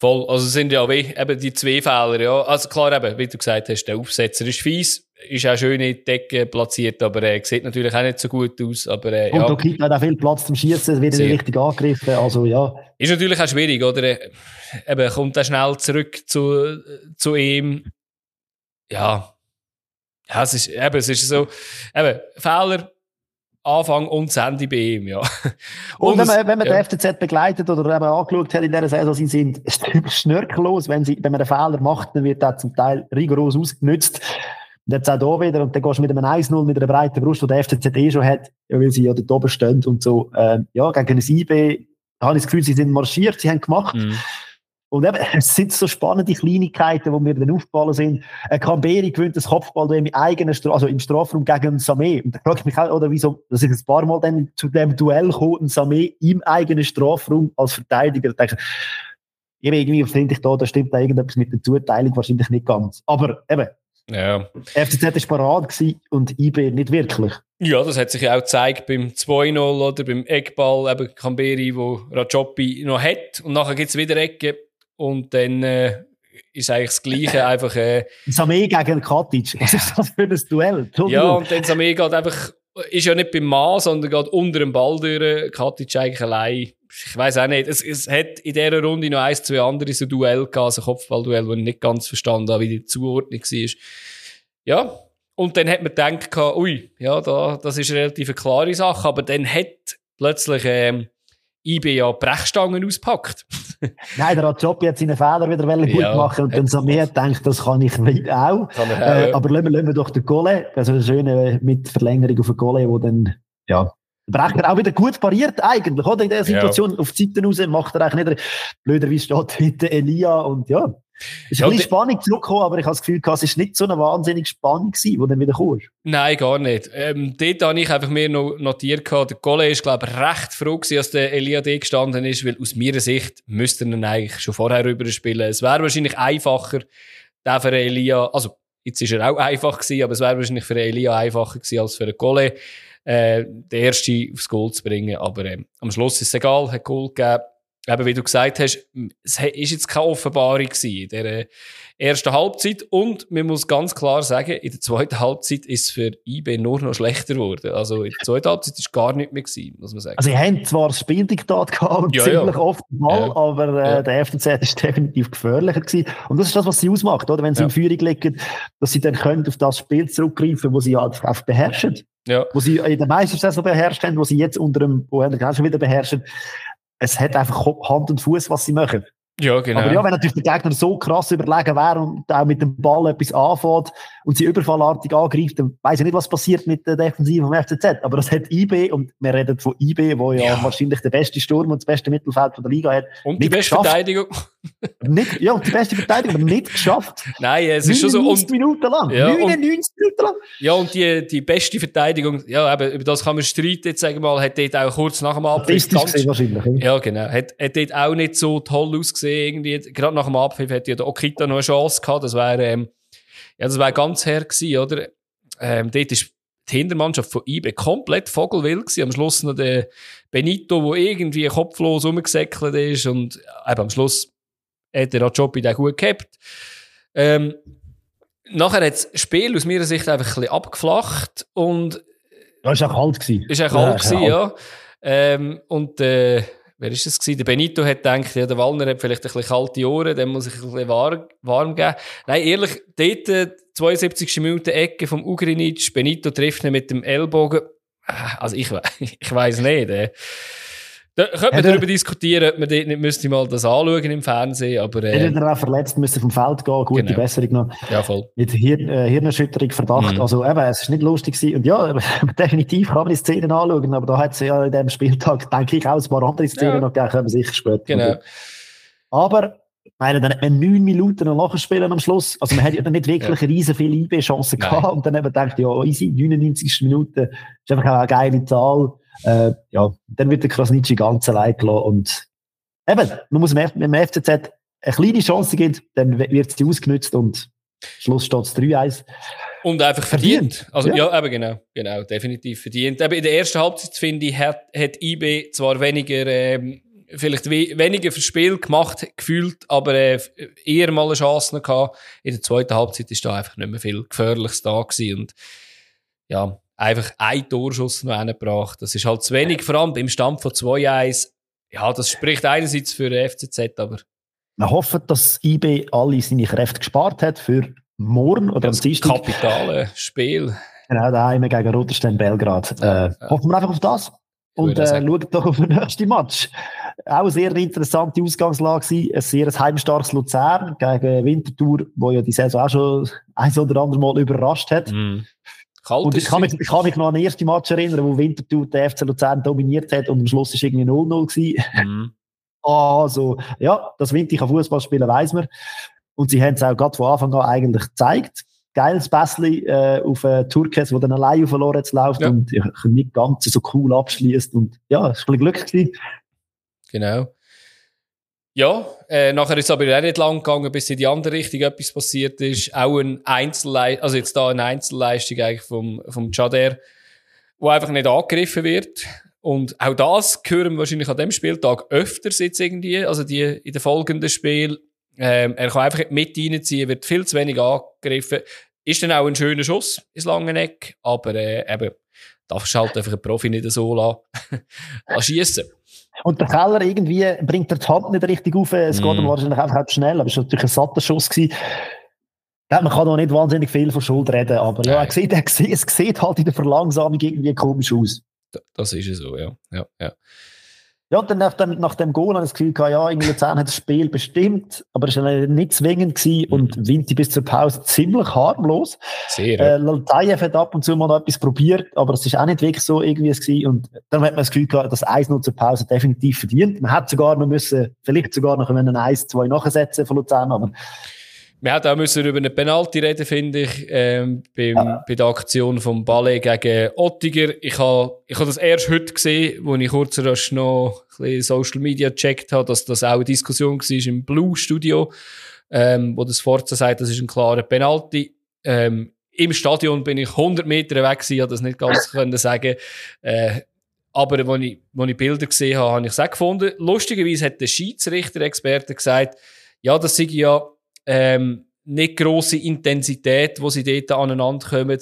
Voll, also sind ja wie eben die zwei Fehler, ja. Also klar eben, wie du gesagt hast, der Aufsetzer ist fies, ist auch schön in die Decke platziert, aber er äh, sieht natürlich auch nicht so gut aus. Aber, äh, und ja. Okita hat auch viel Platz zum Schießen, es wird nicht richtig angegriffen, also ja. Ist natürlich auch schwierig, oder? Eben, kommt er schnell zurück zu, zu ihm ja, ja, es ist, eben, es ist so, eben, Fehler, Anfang und das Ende bei ihm, ja. Und, und wenn man, wenn man ja. den FCZ begleitet oder eben angeschaut hat in dieser Saison, sie sind schnörkellos, wenn, sie, wenn man einen Fehler macht, dann wird der zum Teil rigoros ausgenutzt. Und jetzt auch hier wieder, und dann gehst du mit einem 1-0 mit einer breiten Brust, die der FCZ eh schon hat, weil sie ja dort oben stehen und so, äh, ja, gegen ein IB, habe ich das Gefühl, sie sind marschiert, sie haben gemacht. Mhm. Und eben, es sind so spannende Kleinigkeiten, wo wir dann aufgefallen sind. Ein Camberi gewinnt das Kopfball im eigenen Stra also im Strafraum gegen Samé. Und da frage ich mich auch, oder wieso, dass ich ein paar Mal dann zu dem Duell komme und Samé im eigenen Strafraum als Verteidiger denke, irgendwie finde ich da, da stimmt da irgendetwas mit der Zuteilung wahrscheinlich nicht ganz. Aber eben, ja. FCZ war parat und IB nicht wirklich. Ja, das hat sich ja auch gezeigt beim 2-0 oder beim Eckball, eben Camberi, wo Rajopi noch hat. Und nachher gibt es wieder Ecke und dann äh, ist eigentlich das Gleiche, einfach... Äh, Samé gegen Katic, was ist das für ein Duell? Ja, und dann Samé geht einfach, ist ja nicht beim Mann, sondern geht unter dem Ball durch, Katic eigentlich allein. Ich weiß auch nicht, es, es hat in dieser Runde noch ein, zwei andere so Duell gehabt, also Kopfballduell, wo ich nicht ganz verstanden habe, wie die Zuordnung war. Ja, und dann hat man gedacht, ui, ja, da, das ist eine relativ klare Sache, aber dann hat plötzlich... Ähm, IB ja Brechstangen auspackt. Nein, der hat Job jetzt seine Fehler wieder gut ja, machen und dann so mehr denkt, das kann ich auch. Kann auch äh, ja. Aber lassen wir, lassen wir doch den Gole, also eine schöne mit Verlängerung auf den Gole, wo dann, ja, Brecher auch wieder gut pariert eigentlich, oder? In der Situation ja. auf die Seite raus macht er eigentlich nicht, blöderweise steht hinter Elia und ja, es ist ja, ein bisschen Spannung zurückgekommen, aber ich habe das Gefühl, es war nicht so eine wahnsinnig Spannung, die dann wieder kam. Nein, gar nicht. Ähm, dort habe ich einfach mir noch notiert, der Gole ist, glaube ich, recht froh gewesen, als der Elia D gestanden ist, weil aus meiner Sicht müsste er ihn eigentlich schon vorher rüber spielen. Es wäre wahrscheinlich einfacher, der für Elia, also, jetzt ist er auch einfach gewesen, aber es wäre wahrscheinlich für Elia einfacher gewesen als für den Gole, äh, den ersten aufs Goal zu bringen. Aber ähm, am Schluss ist es egal, hat Goal gegeben eben wie du gesagt hast, es ist jetzt keine Offenbarung in der ersten Halbzeit und man muss ganz klar sagen, in der zweiten Halbzeit ist es für IB nur noch schlechter geworden. Also in der zweiten Halbzeit ist gar nicht mehr gewesen, muss man sagen. Also sie haben zwar das Spieldiktat gehabt und ja, ziemlich ja. oft mal, ja. aber äh, der FCZ ist definitiv gefährlicher gewesen. Und das ist das, was sie ausmacht, oder? Wenn sie in Führung liegen, dass sie dann können auf das Spiel zurückgreifen, wo sie halt einfach beherrschen. Ja. Wo sie in der Meistersaison beherrscht haben, wo sie jetzt unter dem, wo sie schon wieder beherrschen es hat einfach Hand und Fuß, was sie machen. Ja, genau. Aber ja, wenn natürlich der Gegner so krass überlegen wäre und auch mit dem Ball etwas anfängt und sie überfallartig angreift, dann weiß ich nicht, was passiert mit der Defensive vom FCZ. Aber das hat IB und wir reden von IB, wo ja, ja. wahrscheinlich der beste Sturm und das beste Mittelfeld von der Liga hat. Und die beste geschafft. Verteidigung. Nicht, ja, und die beste Verteidigung, aber nicht geschafft. Nein, es ist schon so. 99 Minuten lang. Ja, 99 Minuten lang. Ja, und die, die beste Verteidigung, ja, eben, über das kann man streiten, jetzt sagen wir mal, hat dort auch kurz nach dem Abpfiff. Ganz, wahrscheinlich. Ja, genau. Hat, hat dort auch nicht so toll ausgesehen, irgendwie. Gerade nach dem Abpfiff hätte ja der Okita noch eine Chance gehabt. Das wäre, ähm, ja, das wäre ganz her gewesen, oder? Ähm, dort ist die Hintermannschaft von IB komplett vogelwild gewesen. Am Schluss noch der Benito, der irgendwie kopflos rumgesäckelt ist und eben am Schluss hat der Rajopi den gut gehabt. Ähm, nachher hat das Spiel aus meiner Sicht einfach ein bisschen abgeflacht und das war auch kalt. Gewesen. Ist auch kalt, ja. Gewesen, ja. Ähm, und äh, wer ist das gewesen? Der Benito hat gedacht, ja, der Wallner hat vielleicht ein bisschen kalte Ohren, dann muss ich ein bisschen warm, warm geben. Nein, ehrlich, dort, äh, 72. Minute Ecke vom Ugrinic, Benito trifft ihn mit dem Ellbogen. Ah, also ich, ich weiß nicht. Äh. Da könnte man darüber diskutieren, ob man dort nicht müsste mal das anschauen im Fernsehen, aber... Äh, Hätte er auch verletzt, müsste vom Feld gehen, gute genau. Besserung noch. Ja, voll. Mit Hirn, äh, Hirnerschütterung, Verdacht, mhm. also eben, es ist nicht lustig gewesen. Und ja, definitiv kann man die Szenen anschauen, aber da hat es ja in diesem Spieltag, denke ich, auch ein paar andere Szenen ja. noch gegeben, können wir sicher später. Genau. Aber meine, dann hat man neun Minuten noch nachspielen am Schluss. Also man hat ja dann nicht wirklich ja. riesen viele IB-Chancen gehabt und dann eben gedacht, ja, easy, 99 Minuten, ist einfach auch eine geile Zahl äh, ja, dann wird der Krasnitschi ganz allein gelassen. Und eben, man muss dem FCZ eine kleine Chance geben, dann wird sie ausgenutzt und Schluss steht es 3-1. Und einfach verdient. verdient. Also, ja. ja, eben genau. Genau, definitiv verdient. Eben in der ersten Halbzeit, finde ich, hat, hat IB zwar weniger, ähm, vielleicht we weniger fürs Spiel gemacht, gefühlt, aber äh, eher mal eine Chance gehabt. In der zweiten Halbzeit ist da einfach nicht mehr viel Gefährliches da gewesen. Und, ja, einfach ein Torschuss noch hingebracht. Das ist halt zu wenig, vor allem im Stand von 2-1. Ja, das spricht einerseits für den FCZ, aber. Wir hoffen, dass IB alle seine Kräfte gespart hat für morgen oder das am Dienstag. Kapitale Spiel. Genau, daheim gegen Roterstein Belgrad. Äh. Hoffen wir einfach auf das. Und äh, schaut doch auf den nächsten Match. Auch eine sehr interessante Ausgangslage gewesen. Ein sehr heimstarkes Luzern gegen Winterthur, wo ja die Saison auch schon ein oder andere Mal überrascht hat. Mm. Kalt und ich kann, mich, ich kann mich noch an den ersten Match erinnern, wo Winterthur der FC Luzern dominiert hat und am Schluss ist irgendwie 0-0 gewesen. Mm. Also, ja, dass Winter kann Fußball spielen, weiß man. Und sie haben es auch gerade von Anfang an eigentlich gezeigt. Geiles Bässli äh, auf äh, Turkes, wo dann allein auf Lorenz läuft ja. und nicht ganz so cool abschließt. Und ja, es war ein bisschen Glück. Gewesen. Genau. Ja, äh, nachher ist es aber auch nicht lang gegangen, bis in die andere Richtung etwas passiert ist. Auch ein Einzelleistung, also jetzt da eine Einzelleistung eigentlich vom, vom Chader, wo einfach nicht angegriffen wird. Und auch das hören wir wahrscheinlich an dem Spieltag öfters jetzt irgendwie, also die in den folgenden Spielen. Ähm, er kann einfach mit reinziehen, wird viel zu wenig angegriffen. Ist dann auch ein schöner Schuss ins lange Eck, aber äh, eben, darfst halt einfach einen Profi nicht so lassen, schiessen. Und der Keller irgendwie bringt er die Hand nicht richtig auf. Es mm. geht ihm wahrscheinlich einfach schnell, aber es war natürlich ein satter Schuss. Gewesen. Man kann noch nicht wahnsinnig viel von Schuld reden, aber ja, er sieht, er sieht, es sieht halt in der Verlangsamung irgendwie komisch aus. Das ist es so, ja. ja, ja. Ja, dann nach dem, nach dem Goal habe ich das Gefühl gehabt, ja, irgendwie Luzern hat das Spiel bestimmt, aber es war nicht zwingend gewesen mhm. und Vinti bis zur Pause ziemlich harmlos. Sehr. Äh, Laltayev hat ab und zu mal noch etwas probiert, aber es ist auch nicht wirklich so irgendwie es gewesen und dann hat man das Gefühl gehabt, dass 1-0 zur Pause definitiv verdient. Man hat sogar noch müssen, vielleicht sogar noch einen 1-2 nachsetzen von Luzern, aber wir hätten auch müssen über eine Penalty reden, finde ich, ähm, beim, ja. bei der Aktion vom Ballet gegen Ottiger. Ich habe ich ha das erst heute gesehen, wo ich kurz noch ein bisschen Social Media gecheckt habe, dass das auch eine Diskussion war im Blue Studio, ähm, wo das Forza sagt, das ist ein klarer Penalty. Ähm, Im Stadion bin ich 100 Meter weg habe das nicht ganz können sagen. Äh, aber als ich, als ich Bilder gesehen habe, habe ich es auch gefunden. Lustigerweise hat der Schiedsrichter-Experte gesagt, ja, das sei ja ähm, nicht grosse Intensität, wo sie dort aneinander kommen.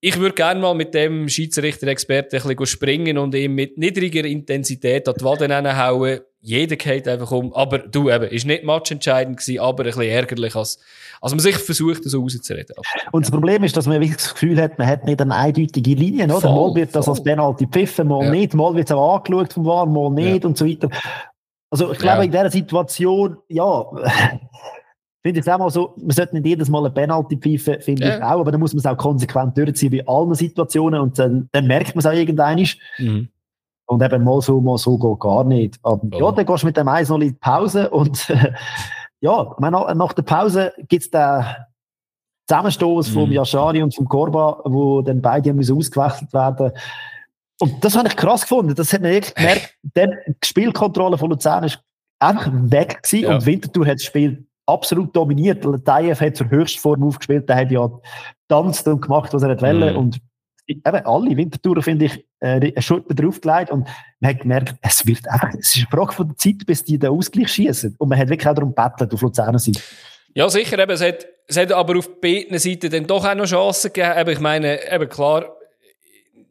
Ich würde gerne mal mit dem Schiedsrichter-Experten ein bisschen springen und ihm mit niedriger Intensität an die Wade hauen. Jeder geht einfach um. Aber du eben, ist nicht matchentscheidend gewesen, aber ein bisschen ärgerlich, als, als man sich versucht, so rauszureden. Und das Problem ist, dass man das Gefühl hat, man hat nicht eine eindeutige Linie, oder? Voll, mal wird das voll. als Penalty pfiffen, mal ja. nicht, mal wird es auch angeschaut vom War, mal nicht ja. und so weiter. Also ich glaube, ja. in dieser Situation, ja, finde ich es auch mal so, man sollte nicht jedes Mal eine Penalty pfeifen, finde ja. ich auch, aber dann muss man es auch konsequent durchziehen wie allen Situationen und dann, dann merkt man es auch irgendwann. Mhm. Und eben mal so, mal so geht gar nicht. Aber oh. ja, dann gehst du mit dem Eis noch in die Pause und ja, nach, der Pause gibt es den Zusammenstoß mhm. vom Yashari und vom Korba, wo dann beide müssen ausgewechselt werden und das habe ich krass gefunden. Das hat man echt gemerkt. Die Spielkontrolle von Luzern ist einfach weg gewesen ja. und Winterthur hat das Spiel absolut dominiert. Tayev hat zur Höchstform aufgespielt, der hat ja tanzt und gemacht, was er wollte. Mm. Und eben alle Wintertouren, finde ich, äh, eine Schulter draufgelegt und man hat gemerkt, es wird einfach, es ist eine Frage von der Zeit, bis die den Ausgleich schießen. Und man hat wirklich auch darum gebettelt auf Luzerner Seite. Ja, sicher, eben, es hat, es hat aber auf beiden Seiten dann doch auch noch Chancen gegeben. Eben, ich meine, eben klar,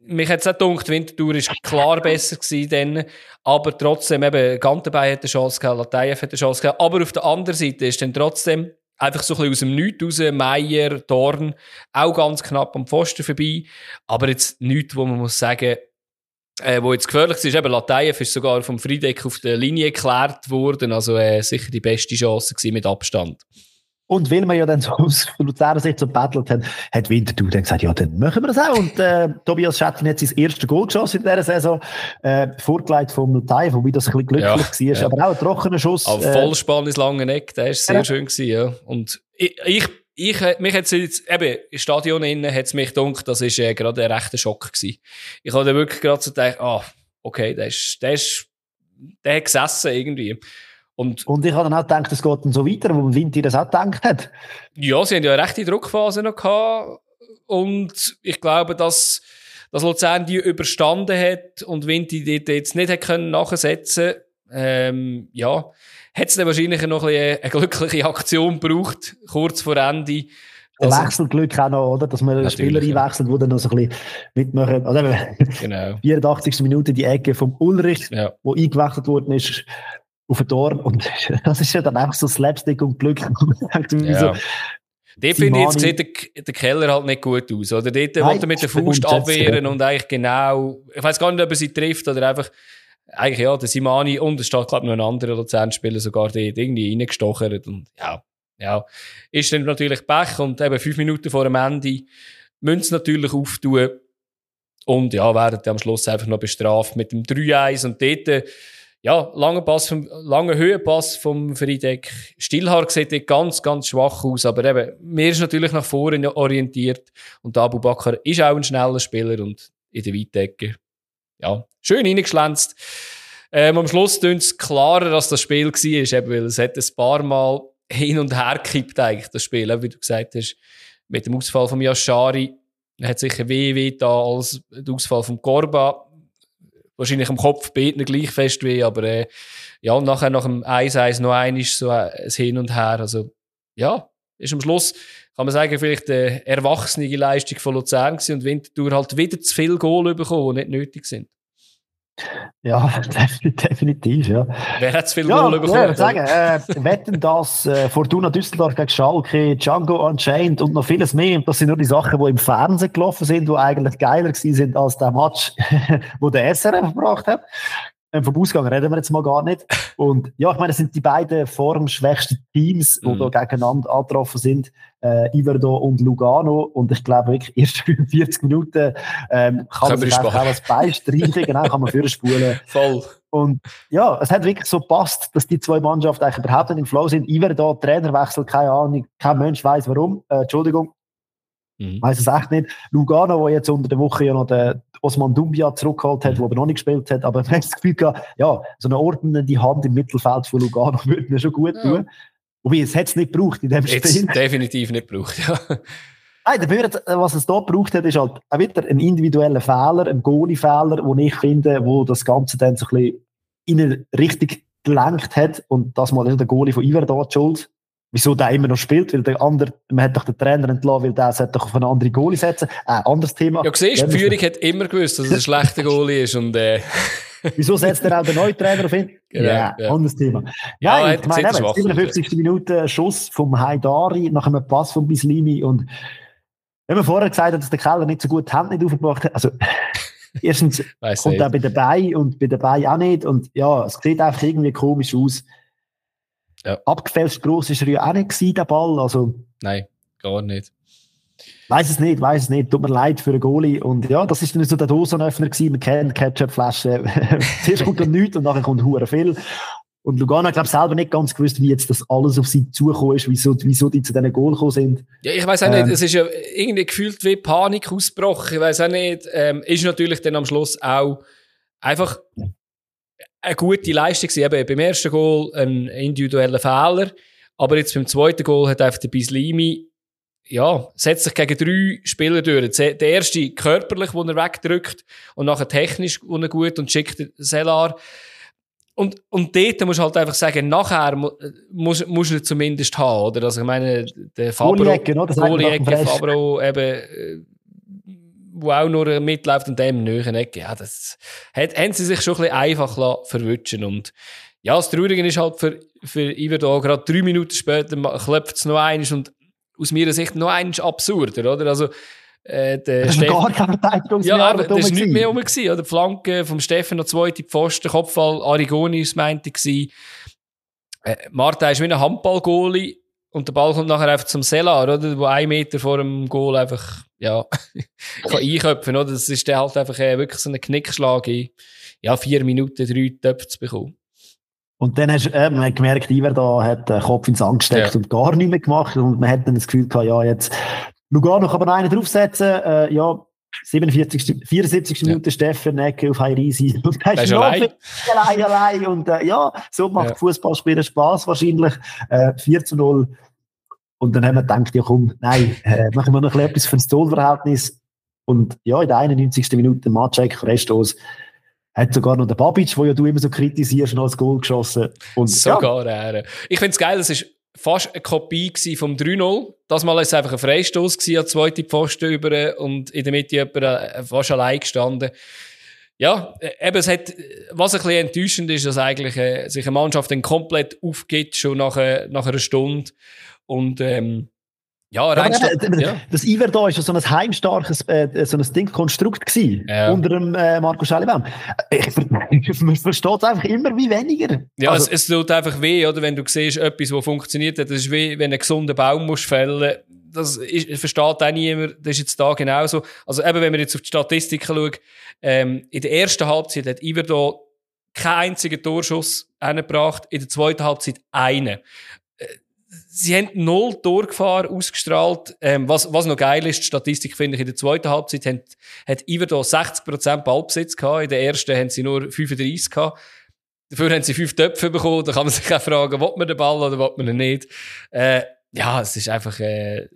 mich hat es auch gedacht, Winterthur war klar besser gewesen aber trotzdem eben, Gantenbein hat eine Chance gehabt, Lateyev hat eine Chance gehabt, aber auf der anderen Seite ist dann trotzdem einfach so ein bisschen aus dem Nichts raus, Meier, Dorn, auch ganz knapp am Pfosten vorbei, aber jetzt nichts, wo man muss sagen, äh, wo jetzt gefährlich ist, eben Lateyev ist sogar vom Friedeck auf der Linie geklärt worden, also äh, sicher die beste Chance gewesen mit Abstand. Und weil wir ja dann so aus Luzerner Sicht so battelt haben, hat Winterthur dann gesagt, ja, dann machen wir das auch. Und äh, Tobias Schätzchen hat sein erstes Goal geschossen in dieser Saison, äh, vorgelegt vom Lutai, wobei das ein bisschen glücklich ja, war. Ja. Aber auch ein trockener Schuss. Aber äh, Vollspann ins lange Eck, der ist sehr ja. schön gewesen, ja. Und ich, ich, ich mich hat's jetzt, eben, im Stadion innen hat's mich gedacht, das ist äh, gerade ein rechter Schock gewesen. Ich habe wirklich gerade so gedacht, ah, okay, der ist, der ist, der hat gesessen irgendwie. Und, und ich habe dann auch gedacht, es geht dann so weiter, wo Vinti das auch gedacht hat. Ja, sie haben ja eine rechte Druckphase noch gehabt. Und ich glaube, dass, dass Luzern die überstanden hat und Vinti die jetzt nicht hat können nachsetzen ähm, ja, hat es dann wahrscheinlich noch ein eine, eine glückliche Aktion gebraucht, kurz vor Ende. Der also, Wechselglück auch noch, oder? Dass man einen Spieler einwechselt, der dann noch so ein bisschen mitmachen. Also, genau. 84. Minute die Ecke vom Ulrich, ja. wo eingewechselt worden ist auf den Tor. Und das ist ja dann einfach so Slapstick und Glück. ja. so, Dort finde ich, jetzt sieht der, der, Keller halt nicht gut aus. Oder dort wollte er mit der Faust abwehren und eigentlich genau, ich weiß gar nicht, ob er sie trifft oder einfach, eigentlich ja, der Simani und es steht, glaube ich, noch ein anderer Luzern-Spieler sogar dort irgendwie reingestochert und ja, ja, ist dann natürlich Pech und eben fünf Minuten vor dem Ende müssen sie natürlich auftun und ja, werden am Schluss einfach noch bestraft mit dem 3-1 und dort ja, langer Pass vom, langer Höhenpass vom Friedeck. Stillhaar sieht dort ganz, ganz schwach aus, aber eben, mir ist natürlich nach vorne orientiert und Abu Bakr ist auch ein schneller Spieler und in der Weitecke, ja, schön reingeschlänzt. Ähm, am Schluss tun es klarer, dass das Spiel war, eben, weil es hat ein paar Mal hin und her gekippt, eigentlich, das Spiel, wie du gesagt hast, mit dem Ausfall von Yashari, hat sicher weh, weh da als der Ausfall von Korba wahrscheinlich am Kopf beten gleich fest wie, aber äh, ja, und nachher nach dem 1-1 noch ein ist so ein Hin und Her. Also ja, ist am Schluss, kann man sagen, vielleicht eine erwachsene Leistung von Luzern gewesen und Winterthur halt wieder zu viel Goal bekommen, die nicht nötig sind. Ja, definitiv, ja. Wer hat zu viel ja, Goal bekommen? Ja, sagen, äh, wetten das äh, Fortuna Düsseldorf gegen Schalke, Django Unchained und noch vieles mehr. Und das sind nur die Sachen, die im Fernsehen gelaufen sind, die eigentlich geiler gewesen sind als der Match, wo der SRF gebracht hat. Vom Ausgang reden wir jetzt mal gar nicht. Und ja, ich meine, es sind die beiden formschwächsten Teams, die mhm. da gegeneinander angetroffen sind. Äh, Iverdo und Lugano. Und ich glaube wirklich, erst 45 Minuten ähm, kann man sich auch als beistreichen. genau, kann man vorspulen. Voll. Und ja, es hat wirklich so passt, dass die zwei Mannschaften eigentlich überhaupt nicht im Flow sind. Iverdo, Trainerwechsel, keine Ahnung, kein Mensch weiß warum. Äh, Entschuldigung. Mhm. Weiß es echt nicht. Lugano, wo jetzt unter der Woche ja noch den Osman Dumbia zurückgeholt hat, mhm. wo er noch nicht gespielt hat, aber man hat das Gefühl gehabt, ja, so eine ordnende Hand im Mittelfeld von Lugano würde mir schon gut tun. Ja. Wobei, es hat es nicht gebraucht in dem jetzt Spiel. definitiv nicht gebraucht, ja. Nein, dafür, was es da gebraucht hat, ist halt auch wieder ein individueller Fehler, ein Goalie-Fehler, den ich finde, wo das Ganze dann so ein bisschen in eine Richtung gelenkt hat. Und das mal ist der Goalie von Iver da schuld wieso der immer noch spielt, weil der andere, man hat doch den Trainer entlassen, weil der sollte doch auf einen anderen Goalie setzen. Äh, anderes Thema. Ja, siehst, die Führung hat immer gewusst, dass es ein schlechter Goalie ist und, äh. Wieso setzt er auch den neuen Trainer auf ihn? Genau, ja, ja, anderes Thema. Ja, ja ich meine, 57. Minute Schuss vom Haidari nach einem Pass von Bislimi und wenn man vorher gesagt hat, dass der Keller nicht so gut die Hand nicht aufgebracht hat, also erstens kommt er bei den Beinen und bei den Beinen auch nicht und ja, es sieht einfach irgendwie komisch aus. Ja. Abgefälscht groß ist er ja auch nicht gewesen, der Ball. Also, Nein, gar nicht. Weiß es nicht, weiß es nicht. Tut mir leid für einen Goalie. Und ja, das ist dann so der Dosenöffner gewesen. Man kennt Ketchup-Flasche. Zuerst kommt dann nichts und nachher kommt hure viel. Und Lugano glaube selber nicht ganz gewusst, wie jetzt das alles auf sie zugekommen ist, wieso, wieso die zu diesen Goal gekommen sind. Ja, ich weiß auch ähm, nicht, es ist ja irgendwie gefühlt wie Panik ausgebrochen. Ich weiß auch nicht, ähm, ist natürlich dann am Schluss auch einfach eine gute Leistung gewesen. Eben beim ersten Goal ein individueller Fehler. Aber jetzt beim zweiten Goal hat einfach der Bislimi, ja, setzt sich gegen drei Spieler durch. Der erste körperlich, wo er wegdrückt, und nachher technisch, wo er gut und schickt Selar. Und, und dort musst du halt einfach sagen, nachher muss, muss er zumindest haben, oder? Also, ich meine, der Fabro, Goalie-Ecke, Fabro, eben, äh, wo auch nur mitläuft und dem nöchen Ecke. Ja, das hat, haben sie sich schon ein bisschen einfach verwutschen und ja, das Traurige ist halt für, für Iver da, gerade drei Minuten später klopft es noch eins und aus meiner Sicht noch eins absurder, oder? Also, äh, der das Steff gar keine Verteidigung. Ja, aber das war nicht mehr rum. Gewesen, oder? Die Flanke vom Steffen noch zweite Pfosten, Kopfball, Arigoni ist meinte gewesen. Äh, Marta ist wie ein Handball-Goalie und der Ball kommt nachher einfach zum Selar, oder? Wo ein Meter vor dem Goal einfach, ja, kann einköpfen, oder? Das ist dann halt einfach äh, wirklich so ein Knickschlag in, ja, vier Minuten, drei Töpfe zu bekommen. Und dann hast äh, man hat gemerkt, Iver da hat den Kopf ins Sand gesteckt ja. und gar nichts mehr gemacht. Und man hat dann das Gefühl gehabt, ja, jetzt Lugano kann man einen draufsetzen, äh, ja, 47, 74. Ja. Minute Steffen Ecke auf Heirisi. Und da ist allein. allein, allein. Und äh, ja, so macht ja. Fußballspielen Spaß wahrscheinlich. Äh, 4 zu 0. Und dann haben wir gedacht, ja komm, nein, äh, machen wir noch etwas für das Tonverhältnis. Und ja, in der 91. Minute Matschek, Freistoß, hat sogar noch der Babic, wo ja du immer so kritisierst, noch als Goal geschossen. Und, sogar ja. er. Ich finde es geil, es ist fast eine Kopie vom 3-0. Das Mal war es einfach ein Freistoß an zweite Pfosten über und in der Mitte jemand äh, fast allein gestanden. Ja, äh, eben, es hat, was ein bisschen enttäuschend ist, dass eigentlich äh, sich eine Mannschaft dann komplett aufgibt, schon nach, äh, nach einer Stunde. Und, ähm, ja, rein ja, äh, ja. Das Iver da ist so ein heimstarkes, äh, so ein Ding-Konstrukt gewesen, ja. unter dem äh, Marco Schellebaum. Ich, man versteht es einfach immer wie weniger. Ja, also, es, es tut einfach weh, oder? Wenn du siehst, etwas, was funktioniert hat, das ist wie, wenn ein gesunder Baum musst fällen das ist, versteht auch niemand, das ist jetzt da genauso. Also eben, wenn wir jetzt auf die Statistiken schauen, ähm, in der ersten Halbzeit hat Iver da keinen einzigen Torschuss eingebracht, in der zweiten Halbzeit einen sie haben null Torgefahr ausgestrahlt. Ähm, was, was noch geil ist, die Statistik finde ich, in der zweiten Halbzeit hat, hat Iverdo 60% Ballbesitz gehabt. In der ersten haben sie nur 35 gehabt. Dafür haben sie fünf Töpfe bekommen. Da kann man sich auch fragen, will man den Ball oder will man ihn nicht? Äh, ja, es ist einfach, äh,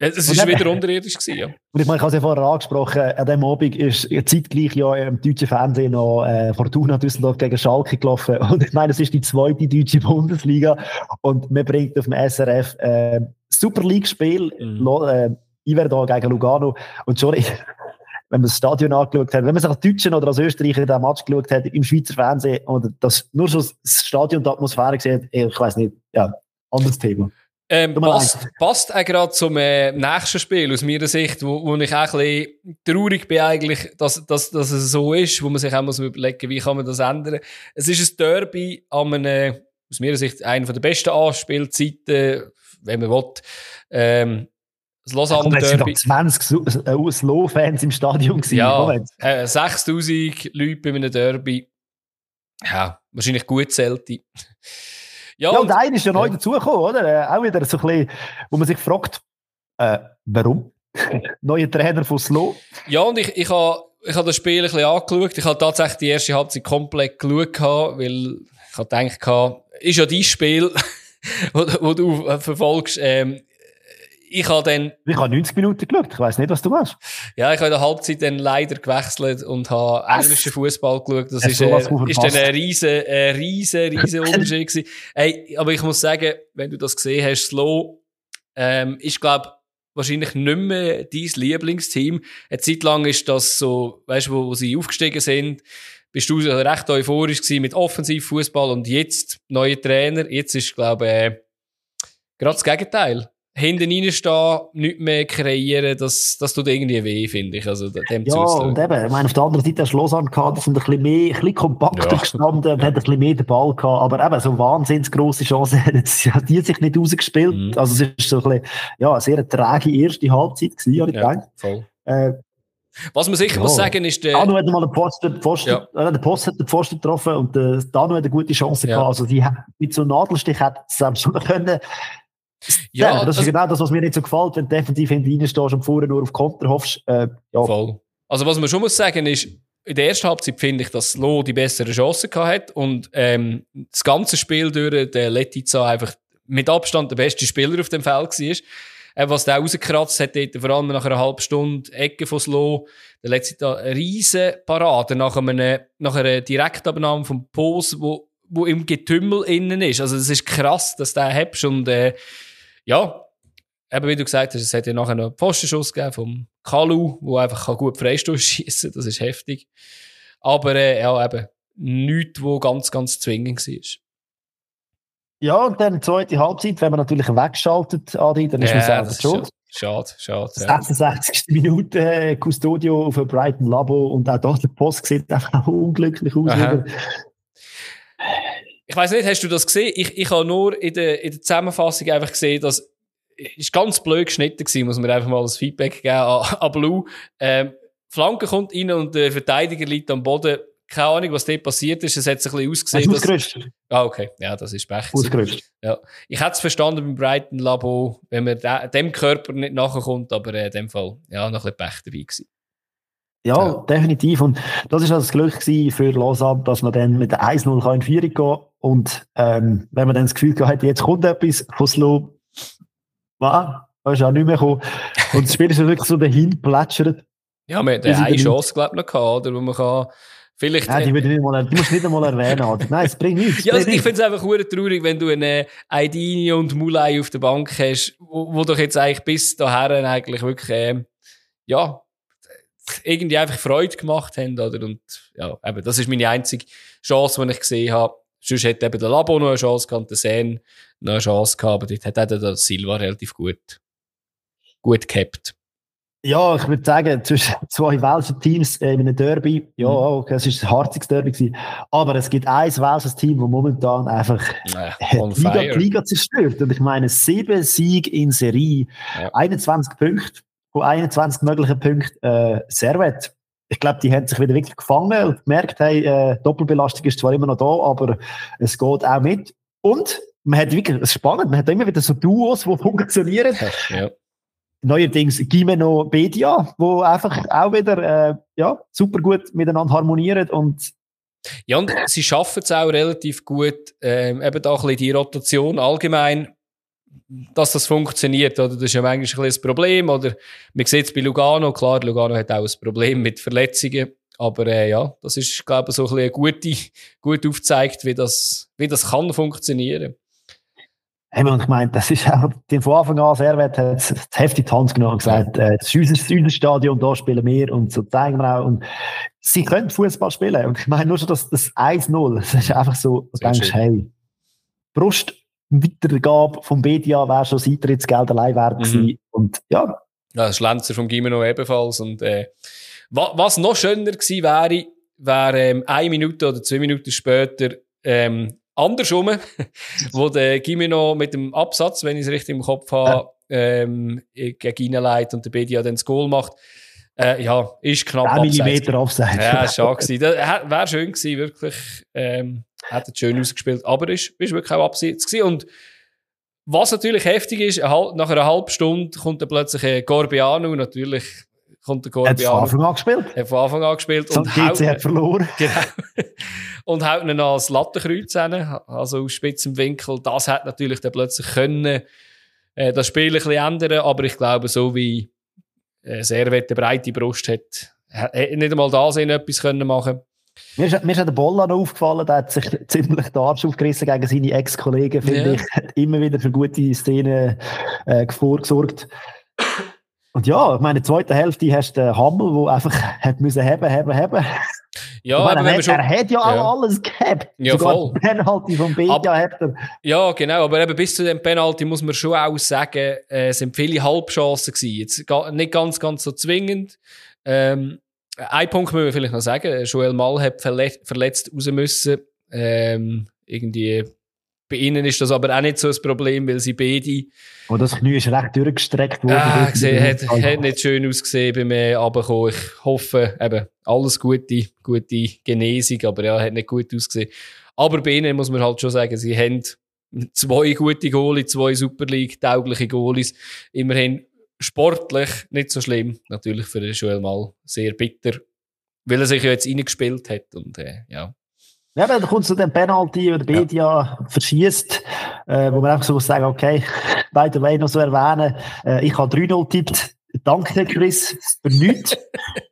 es war wieder unterirdisch gewesen, ja. Und ich meine, ich habe es ja vorher angesprochen, an dem Abend ist zeitgleich ja im deutschen Fernsehen noch äh, Fortuna Düsseldorf gegen Schalke gelaufen. Und ich meine, es ist die zweite deutsche Bundesliga. Und man bringt auf dem SRF äh, Super League-Spiel, mhm. äh, gegen Lugano. Und schon, wenn man das Stadion angeschaut hat, wenn man sich als Deutschen oder als Österreicher den Match geschaut hat, im Schweizer Fernsehen, oder das, nur schon das Stadion und die Atmosphäre gesehen, ich weiß nicht, ja, anderes Thema. Ähm, passt, passt auch gerade zum äh, nächsten Spiel aus meiner Sicht, wo, wo ich auch ein bisschen traurig bin eigentlich, dass, dass, dass es so ist, wo man sich auch muss überlegen, wie kann man das ändern. Es ist ein Derby an einem, aus meiner Sicht, einer der besten Anspielzeiten, wenn man will. Ähm, das Lausanne Derby. Es 20 äh, Slow-Fans im Stadion gewesen. Ja, äh, 6000 Leute bei einem Derby. Ja, wahrscheinlich gut zählte. Ja, ja und, und einer ist ja neu dazugekommen, oder? Äh, auch wieder so ein bisschen, wo man sich fragt, äh, warum? Neuer Trainer von Slow. Ja, und ich, ich habe ich hab das Spiel ein bisschen angeschaut. Ich habe tatsächlich die erste Halbzeit komplett geschaut, weil ich habe gedacht, ist ja dein Spiel, wo, wo du verfolgst. Ähm, ich habe dann... Ich habe 90 Minuten geschaut. Ich weiss nicht, was du hast. Ja, ich habe in der Halbzeit dann leider gewechselt und habe englischen Fußball geschaut. Das ist, äh, ist dann ein riesen, äh, riesen, riesen Unterschied gewesen. Hey, aber ich muss sagen, wenn du das gesehen hast, Slow, ähm, ist, glaube wahrscheinlich nicht mehr dein Lieblingsteam. Eine Zeit lang ist das so, weißt du, wo, wo sie aufgestiegen sind, bist du recht euphorisch gewesen mit Offensivfußball und jetzt neuer Trainer. Jetzt ist, glaube ich, äh, gerade das Gegenteil hinten reinstehen, nichts mehr kreieren, das, das tut irgendwie weh, finde ich. Also, dem ja, und eben, ich meine, auf der anderen Seite hast du Lausanne gehabt, die sind ein bisschen mehr, ein bisschen kompakter ja. gestanden und hat ein bisschen mehr den Ball gehabt, aber eben, so wahnsinnig grosse Chancen hat die sich nicht rausgespielt. Mhm. Also, es ist so ein bisschen, ja, eine sehr träge erste Halbzeit gewesen, habe ich ja, gedacht. Voll. Äh, was man sicher ja. muss sagen ist, der... Danu hat mal den Pfosten, Pfosten ja. äh, der Post hat den Pfosten getroffen und der Danu hat eine gute Chance ja. gehabt. Also, die mit so einem Nadelstich hat es schon können, ja, ja, das also, ist genau das, was mir nicht so gefällt, wenn du defensiv hinten stehst und vorher nur auf Konter hoffst. Äh, ja. Voll. Also was man schon muss sagen ist, in der ersten Halbzeit finde ich, dass Lo die bessere Chance hat und ähm, das ganze Spiel durch der Letizia einfach mit Abstand der beste Spieler auf dem Feld war. Äh, was der rausgekratzt hat, dort, vor allem nach einer halben Stunde Ecke von Slo, der letzte da eine riesen Parade nach, einem, nach einer Direktabnahme vom Pos, wo, wo im Getümmel innen ist. Also es ist krass, dass du den hast und äh, ja, eben wie du gesagt hast, es hat ja nachher noch einen Postenschuss gegeben vom Kalu, der einfach gut Freistoß schießen kann. Das ist heftig. Aber äh, ja, eben nichts, wo ganz, ganz zwingend war. Ja, und dann die zweite Halbzeit, wenn man natürlich wegschaltet, Adi, dann ist ja, man selber schuld. Schade, schade. Ja. 66. Minute, äh, Custodio auf Brighton Labo und auch dort der Post sieht einfach unglücklich aus. Ich weiß nicht, hast du das gesehen? Ich, ich habe nur in der, in der Zusammenfassung einfach gesehen, dass ist ganz blöd geschnitten gewesen, muss man einfach mal das Feedback geben an, an Blue. Ähm, Flanke kommt rein und der Verteidiger liegt am Boden. Keine Ahnung, was dort passiert ist. Es hat sich ein bisschen ausgesehen. Dass... Ah, okay. Ja, das ist Pech. Ja. Ich hätte es verstanden beim Brighton Labo, wenn man de dem Körper nicht nachkommt, aber äh, in dem Fall, ja, noch ein bisschen Pech dabei gewesen. Ja, ja, definitiv. Und das ist das Glück für Lausanne, dass man dann mit der 1-0 in Führung gehen Und ähm, wenn man dann das Gefühl hat, jetzt kommt etwas, Koslo, wow, da ist auch nicht mehr gekommen. Und das Spiel ist wirklich so dahin plätschert. Ja, man hat eine Chance, glaube ich, noch gehabt, oder, wo man kann Vielleicht, ja, die, würde nicht mal, die musst du nicht einmal erwähnen. Oder? Nein, es bringt nichts. ja, also ich finde es einfach traurig, wenn du eine Aidini und Mulai auf der Bank hast, wo, wo doch jetzt eigentlich bis dahin eigentlich wirklich, äh, ja, irgendwie einfach Freude gemacht haben, oder? Und, ja, eben, das ist meine einzige Chance, die ich gesehen habe. Sonst hätte eben der Labo noch eine Chance gehabt, der Sen noch eine Chance gehabt, aber dort hat auch der Silva relativ gut, gut gehabt. Ja, ich würde sagen, zwischen zwei welschen Teams äh, in einem Derby, ja, mhm. okay, es war ein harziges Derby gewesen, aber es gibt ein welsches Team, das momentan einfach äh, die Liga, die Liga zerstört. Und ich meine, sieben Siege in Serie, ja. 21 Punkte, von 21 möglichen Punkten, äh, Servet. Ich glaube, die haben sich wieder wirklich gefangen und gemerkt, hey, äh, Doppelbelastung ist zwar immer noch da, aber es geht auch mit. Und man hat wirklich, es ist spannend, man hat immer wieder so Duos, die funktionieren. Ja neuerdings Gimeno Bedia, wo einfach auch wieder äh, ja, super gut miteinander harmonieren und ja, und sie schaffen es auch relativ gut, ähm, eben da ein bisschen die Rotation allgemein, dass das funktioniert, oder? Das ist ja manchmal ein das Problem, oder? Man sieht es bei Lugano, klar, Lugano hat auch ein Problem mit Verletzungen, aber äh, ja, das ist, glaube ich, so ein bisschen gute, gut aufgezeigt, wie das, wie das kann funktionieren. Eben, und ich meine, das ist auch, von Anfang an sehr wert, hat das heftig die Hand genommen und gesagt, äh, das ist unser, Stadion, da spielen wir und so zeigen wir auch. Und sie können Fußball spielen. Und ich meine, nur schon das, das 1-0, das ist einfach so, du denkst, hey, Brust, Weitergabe vom BDA wäre schon das Eintrittsgeld allein wert gewesen. Mhm. Und ja. Ja, das Schlenzer vom Gimeno ebenfalls. Und, äh, was noch schöner gewesen wäre, wäre ähm, eine Minute oder zwei Minuten später ähm, andersrum, wo der Gimeno mit dem Absatz, wenn ich es richtig im Kopf habe, ähm, gegen ihn leitet und der Bedia dann das Goal macht. Äh, ja, ist knapp 10 Millimeter Offside. Ja, schade gewesen. Das wäre schön gewesen, wirklich. Ähm, hat schön ausgespielt. Aber ist, ist wirklich auch abseits gewesen. Und was natürlich heftig ist, nach einer halben Stunde kommt dann plötzlich ein Gorbiano, natürlich kommt der Gorbiano. Hat von Anfang an gespielt. Hat von Anfang an gespielt. und GC hat verloren. Genau. Und haut ihn noch als Lattenkreuz hin, also aus spitzem Winkel. Das hat natürlich dann plötzlich können, äh, das Spiel ein bisschen ändern, aber ich glaube, so wie äh, Servet eine breite Brust hat, hat nicht einmal da sehen etwas können machen mir ist, mir ist der Bolla noch aufgefallen, der hat sich ziemlich den Arsch aufgerissen gegen seine Ex-Kollegen, finde ja. ich. Hat immer wieder für gute Szenen äh, vorgesorgt. Und ja, ich meine, in der zweiten Hälfte hast du den Hammel, der einfach hat müssen haben, haben, haben. Ja, meine, aber er, schon, er hat ja, ja. auch alles gehabt. Ja, Sogar voll. Penalty vom Beja hat er. Ja, genau. Aber eben bis zu dem Penalty muss man schon auch sagen, äh, es sind viele Halbchancen gewesen. Jetzt nicht ganz, ganz so zwingend. Ähm, ein Punkt müssen wir vielleicht noch sagen. Joel Mal hat verletzt, verletzt raus müssen. Ähm, irgendwie bei ihnen ist das aber auch nicht so ein Problem, weil sie beide. Oh, das Knie ist recht durchgestreckt worden. Ah, gesehen, hat, hat nicht schön ausgesehen bei mir runtergekommen. Ich hoffe, eben, alles gute, gute Genesung, aber ja, hat nicht gut ausgesehen. Aber bei ihnen muss man halt schon sagen, sie haben zwei gute Goalies, zwei Super League-taugliche Goalies. Immerhin sportlich nicht so schlimm. Natürlich für den Joel mal sehr bitter, weil er sich ja jetzt reingespielt hat und, äh, ja. Ja, dann kommt zu dem Penalty, wo der Bedia ja. verschießt, äh, wo man einfach so muss sagen, okay, by the way noch so erwähnen, äh, ich habe 3-0 tippt. Danke, Chris, für nichts.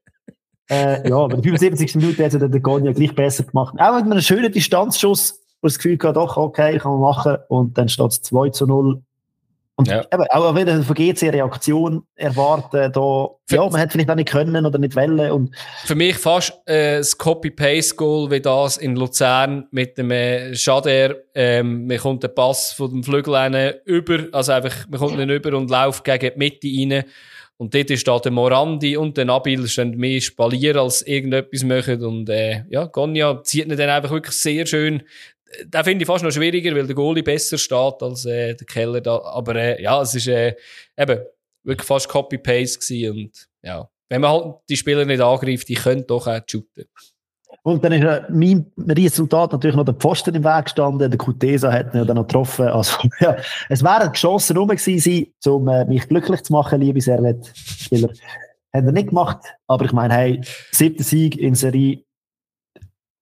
äh, ja, aber in der 75. Minute hat der Gonia gleich besser gemacht. Auch mit einem schönen Distanzschuss, wo das Gefühl hat, doch, okay, kann man machen. Und dann steht es 2 zu 0 und ja. eben, auch wieder von GC Reaktion erwarten, da, für, ja, man hätte vielleicht auch nicht können oder nicht wollen. Und für mich fast äh, das Copy-Paste-Goal wie das in Luzern mit dem äh, Schader. Ähm, man kommt den Pass von dem Flügel über, also einfach, man kommt nicht über und läuft gegen die Mitte rein. Und dort ist da der Morandi und der Nabil stehen mehr Spalier als irgendetwas machen. Und äh, ja, Gonja zieht ihn dann einfach wirklich sehr schön da finde ich fast noch schwieriger, weil der Goalie besser steht als äh, der Keller da. Aber äh, ja, es ist äh, eben wirklich fast Copy-Paste und ja, wenn man halt die Spieler nicht angreift, die können doch auch shooten. Und dann ist äh, mein Resultat natürlich noch der Pfosten im Weg gestanden. Der Kutesa hat ihn dann noch getroffen. Also, ja, es wären Chancen rum gewesen, um äh, mich glücklich zu machen, liebe Servet-Spieler. hat er nicht gemacht. Aber ich meine, hey, siebter Sieg in Serie.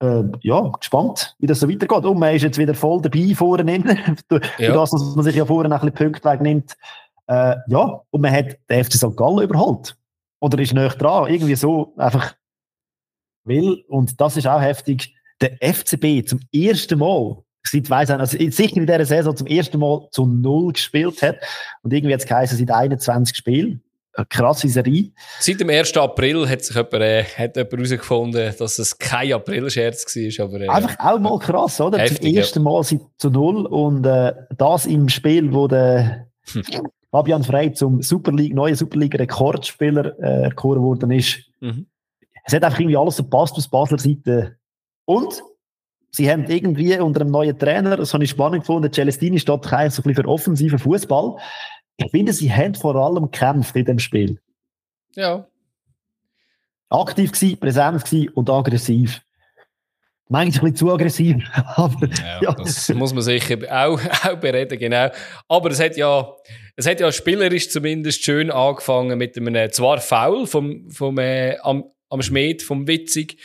Äh, ja, gespannt, wie das so weitergeht. Und man ist jetzt wieder voll dabei vorne. durch ja. das, dass man sich ja vorne ein bisschen Punkte wegnimmt. Äh, ja, und man hat den FC St. Gallen überholt. Oder ist näher dran. Irgendwie so einfach will. Und das ist auch heftig. Der FCB zum ersten Mal seit weiss also sicher in dieser Saison zum ersten Mal zu Null gespielt hat. Und irgendwie jetzt geheißen, seit 21 Spielen. Eine krasse Serie. Seit dem 1. April hat sich jemand, äh, hat jemand herausgefunden, dass es kein April-Scherz war. Aber, äh, Einfach auch mal krass, oder? Heftig, zum ersten ja. Mal seit zu Null. Und äh, das im Spiel, wo der hm. Fabian Frey zum Super League, neuen Super League-Rekordspieler äh, erkoren worden ist. Mhm. Es hat einfach irgendwie alles gepasst aus Basler Seite. Und sie haben irgendwie unter einem neuen Trainer, das habe ich spannend gefunden, Celestini steht so ein bisschen für offensiven Fußball. Ich finde, sie haben vor allem gekämpft in dem Spiel. Ja. Aktiv gewesen, präsent gewesen und aggressiv. Manchmal ein bisschen zu aggressiv. aber, ja, ja, Das muss man sicher auch, auch bereden, genau. Aber es hat ja, es hat ja spielerisch zumindest schön angefangen mit einem, zwar Foul vom, vom, äh, am, am Schmied, vom Witzig.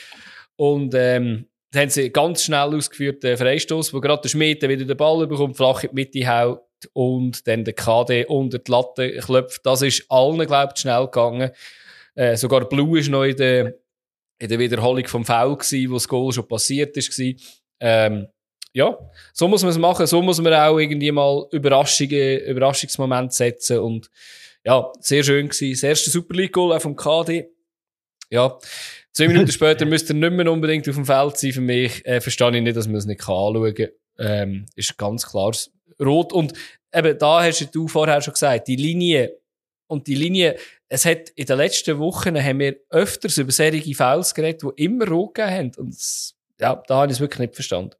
Und, ähm, dann haben sie ganz schnell ausgeführt, den Freistoß, wo gerade der Schmied wieder den Ball bekommt, flach in die Mitte haut und dann der KD unter die Latte klopft. Das ist allen, glaube ich, schnell gegangen. Äh, sogar Blue ist noch in der, in der Wiederholung vom Foul gewesen, wo das Goal schon passiert ist. Ähm, ja, so muss man es machen. So muss man auch irgendwie mal Überraschungen, Überraschungsmomente setzen und ja, sehr schön gewesen. Das erste Super League Goal auch vom KD. Ja, Zwei Minuten später müsste er nicht mehr unbedingt auf dem Feld sein für mich. Äh, verstehe ich nicht, dass man es nicht anschauen kann. Ähm, ist ganz klar rot. Und eben, da hast du vorher schon gesagt, die Linie, und die Linie, es hat in den letzten Wochen haben wir öfters über serige Fouls geredet, die immer rot gegeben haben. Und das, ja, da habe ich es wirklich nicht verstanden.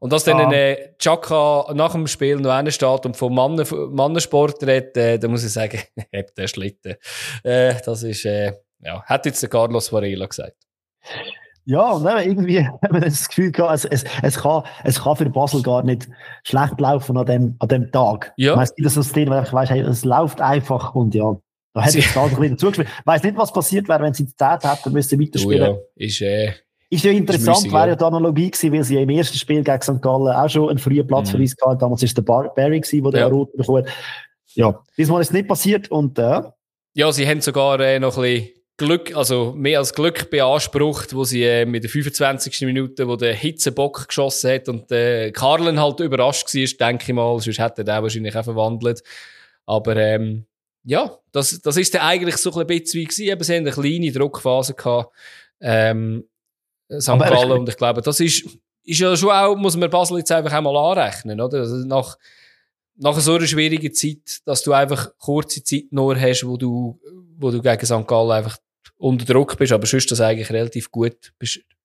Und dass ah. dann äh, Chaka nach dem Spiel noch einer steht und vom Mannen, Mannensport redet, äh, da muss ich sagen, hab der Schlitten. Äh, das ist, äh, ja, hat jetzt der Carlos Varela gesagt. Ja, und irgendwie haben wir das Gefühl gehabt, es, es, es, kann, es kann für Basel gar nicht schlecht laufen an dem, an dem Tag. Ja. Weißt du, das ist das Ding, ich weiss, hey, es läuft einfach und ja, da hätte ich gerade ein bisschen zugespielt. Ich weiss nicht, was passiert wäre, wenn sie die Zeit hätten, müssten sie weiterspielen. Oh ja, ist, äh, ist ja interessant, ist müßig, wäre ja die Analogie gewesen, weil sie ja im ersten Spiel gegen St. Gallen auch schon einen frühen Platz mhm. für uns hatten. Damals war der Bar Barry gewesen, der ja. den Rot bekommen Ja, diesmal ist es nicht passiert und, äh, Ja, sie haben sogar äh, noch ein bisschen Glück, also mehr als Glück beansprucht, wo sie äh, mit der 25. Minute, wo der Hitzebock geschossen hat und äh, Karlen halt überrascht war, denke ich mal, sonst hätte er den wahrscheinlich auch verwandelt. Aber ähm, ja, das, das ist dann eigentlich so ein bisschen wie gewesen. Eben, sie haben eine kleine Druckphase gehabt, ähm, St. Gallen, und ich glaube, das ist, ist ja schon auch, muss man Basel jetzt einfach einmal anrechnen, oder? Also nach, nach so einer schwierigen Zeit, dass du einfach kurze Zeit nur hast, wo du, wo du gegen St. Gallen einfach unter Druck bist, aber sonst das eigentlich relativ gut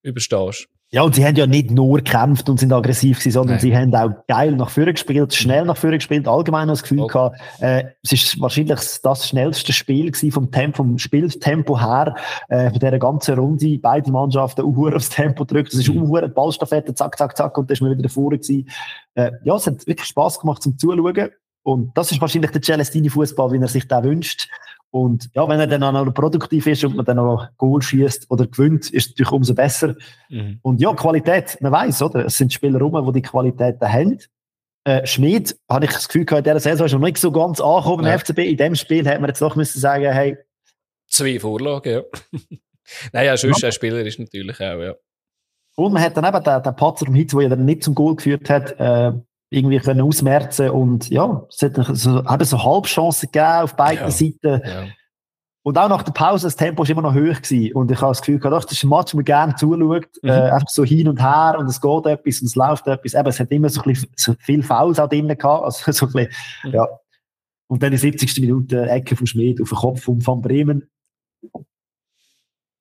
überstehst. Ja, und sie haben ja nicht nur gekämpft und sind aggressiv gewesen, sondern Nein. sie haben auch geil nach vorne gespielt, schnell nach vorne gespielt, allgemein das Gefühl okay. gehabt, äh, es ist wahrscheinlich das schnellste Spiel gewesen vom Tempo, vom Spieltempo her, äh, von dieser ganzen Runde, beide Mannschaften uhr aufs Tempo drückt, es ist mhm. uhr Ballstaffette, zack, zack, zack, und dann ist man wieder vorne gewesen. Äh, ja, es hat wirklich Spass gemacht zum Zuschauen. Und das ist wahrscheinlich der Celestini-Fußball, wie er sich da wünscht. Und ja, wenn er dann auch noch produktiv ist und man dann noch Goal schießt oder gewinnt, ist es natürlich umso besser. Mhm. Und ja, Qualität, man weiß, oder? Es sind Spieler rum, die die Qualität haben. Äh, Schmid, habe ich das Gefühl gehabt, in dieser Saison ist noch nicht so ganz angekommen ja. im FCB. In dem Spiel hätte man jetzt doch müssen sagen, hey. Zwei Vorlagen, ja. naja, sonst ja. ein Spieler ist natürlich auch, ja. Und man hat dann eben den, den Patzer vom Hitz, der ja dann nicht zum Goal geführt hat, äh, irgendwie können ausmerzen und ja, es hat so, eben so Halbchancen gegeben auf beiden ja, Seiten. Ja. Und auch nach der Pause, das Tempo war immer noch hoch gewesen. Und ich habe das Gefühl gehabt, das ist ein Match, wo man gerne zuschaut. Mhm. Äh, einfach so hin und her und es geht etwas und es läuft etwas. Eben, es hat immer so, ein bisschen, so viel Fouls auch drin gehabt. Also so ein bisschen, mhm. ja. Und dann die 70. Minute Ecke von Schmied auf den Kopf von Van Bremen.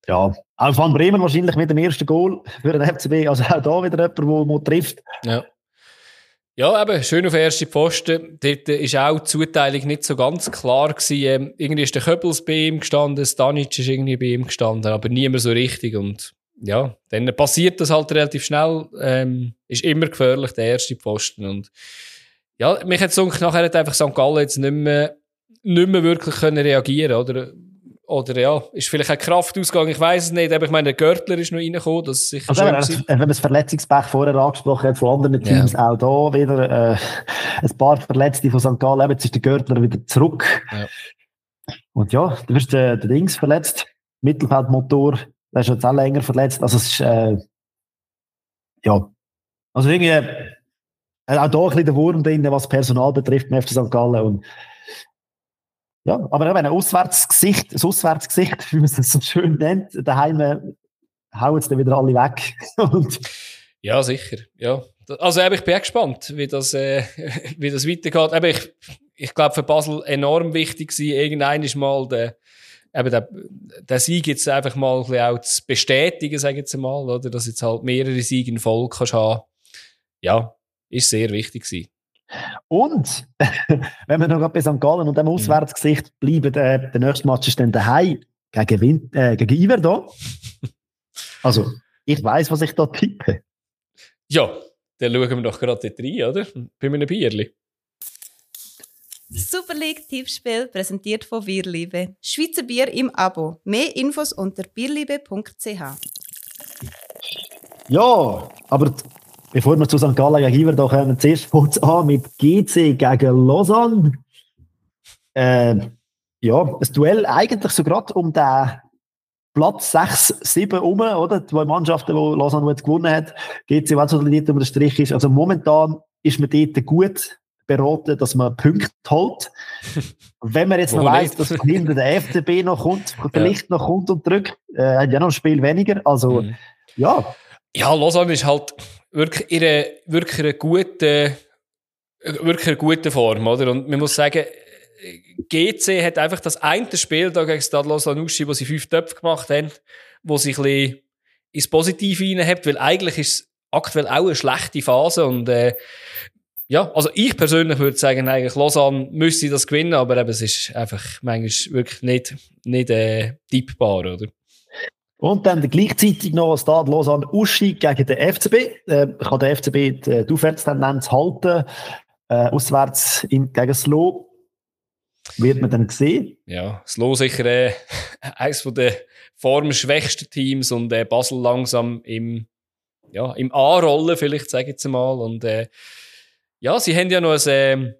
Ja, auch Van Bremen wahrscheinlich mit dem ersten Goal für den FCB. Also auch da wieder jemand, der trifft. Ja. Ja, eben, schön auf erste Pfosten. Dort ist auch die Zuteilung nicht so ganz klar gewesen. Ähm, irgendwie ist der Köppels bei ihm gestanden, Stanic ist irgendwie bei ihm gestanden, aber niemand so richtig. Und ja, dann passiert das halt relativ schnell. Ähm, ist immer gefährlich, der erste Pfosten. Und ja, mich hat es nachher hat einfach St. Gallen jetzt nicht mehr, nicht mehr wirklich können reagieren oder? Oder ja, ist vielleicht ein Kraftausgang, ich weiß es nicht, aber ich meine, der Görtler ist noch reingekommen, das ist sicher also, wenn, wenn man das Verletzungspech vorher angesprochen hat von anderen Teams, ja. auch da wieder äh, ein paar Verletzte von St. Gallen, jetzt ist der Görtler wieder zurück. Ja. Und ja, du wirst der, der Dings verletzt, Mittelfeldmotor, der ist jetzt auch länger verletzt, also es ist, äh, ja, also irgendwie, äh, auch da ein bisschen der Wurm drin, was Personal betrifft, im FC St. Gallen und ja, aber eben ein Auswärtsgesicht, ein Auswärtsgesicht, wie man es so schön nennt, daheim äh, hauen es dann wieder alle weg. Ja, sicher, ja. Also eben, ich bin gespannt, wie das, äh, wie das weitergeht. Eben, ich, ich glaube, für Basel enorm wichtig war, irgendein ist mal der, eben der, der Sieg jetzt einfach mal ein bisschen auch zu bestätigen, sage ich jetzt mal, oder? Dass jetzt halt mehrere Siege in Folge kannst haben. Ja, ist sehr wichtig gewesen. Und, wenn wir noch bei St. Gallen und dem mhm. Auswärtsgesicht bleiben, äh, der nächste Match ist dann daheim gegen, Win äh, gegen Iverdo. Also, ich weiß, was ich da tippe. Ja, dann schauen wir doch gerade dort rein, oder? Bei meinem Bierli. Super League Tippspiel präsentiert von Bierliebe. Schweizer Bier im Abo. Mehr Infos unter bierliebe.ch. Ja, aber Bevor wir zu St. Gallen gegen Iver kommen, zuerst kurz an mit GC gegen Lausanne. Äh, ja, ein Duell eigentlich so gerade um den Platz 6, 7 herum, oder? Zwei Mannschaften, die Lausanne jetzt gewonnen hat. GC, wenn so nicht um den Strich ist. Also momentan ist man dort gut beraten, dass man Punkte holt. Wenn man jetzt noch weiss, dass hinter der FCB noch kommt, vielleicht ja. noch kommt und drückt, äh, hat ja noch ein Spiel weniger. Also, mhm. ja. Ja, Lausanne ist halt wirklich ihre wirklich eine gute, wirklich eine gute Form, oder? Und man muss sagen, GC hat einfach das eine Spiel da gegen Stadlos Lanuschi, wo sie fünf Töpfe gemacht haben, wo sie ein bisschen ins Positive reinhabt, weil eigentlich ist es aktuell auch eine schlechte Phase und äh, ja, also ich persönlich würde sagen, eigentlich Lausanne müsste das gewinnen, aber eben, es ist einfach manchmal wirklich nicht, nicht äh, tippbar, oder? Und dann gleichzeitig noch Stade Lausanne Uschi gegen den FCB. Äh, kann der FCB die, die Aufwärtstendenz halten, äh, auswärts in, gegen Slo. Wird man dann sehen. Ja, Slo sicher äh, eines der formschwächsten Teams und äh, Basel langsam im, ja, im A-Rollen, vielleicht, sage ich jetzt mal. Und äh, ja, sie haben ja noch ein, äh,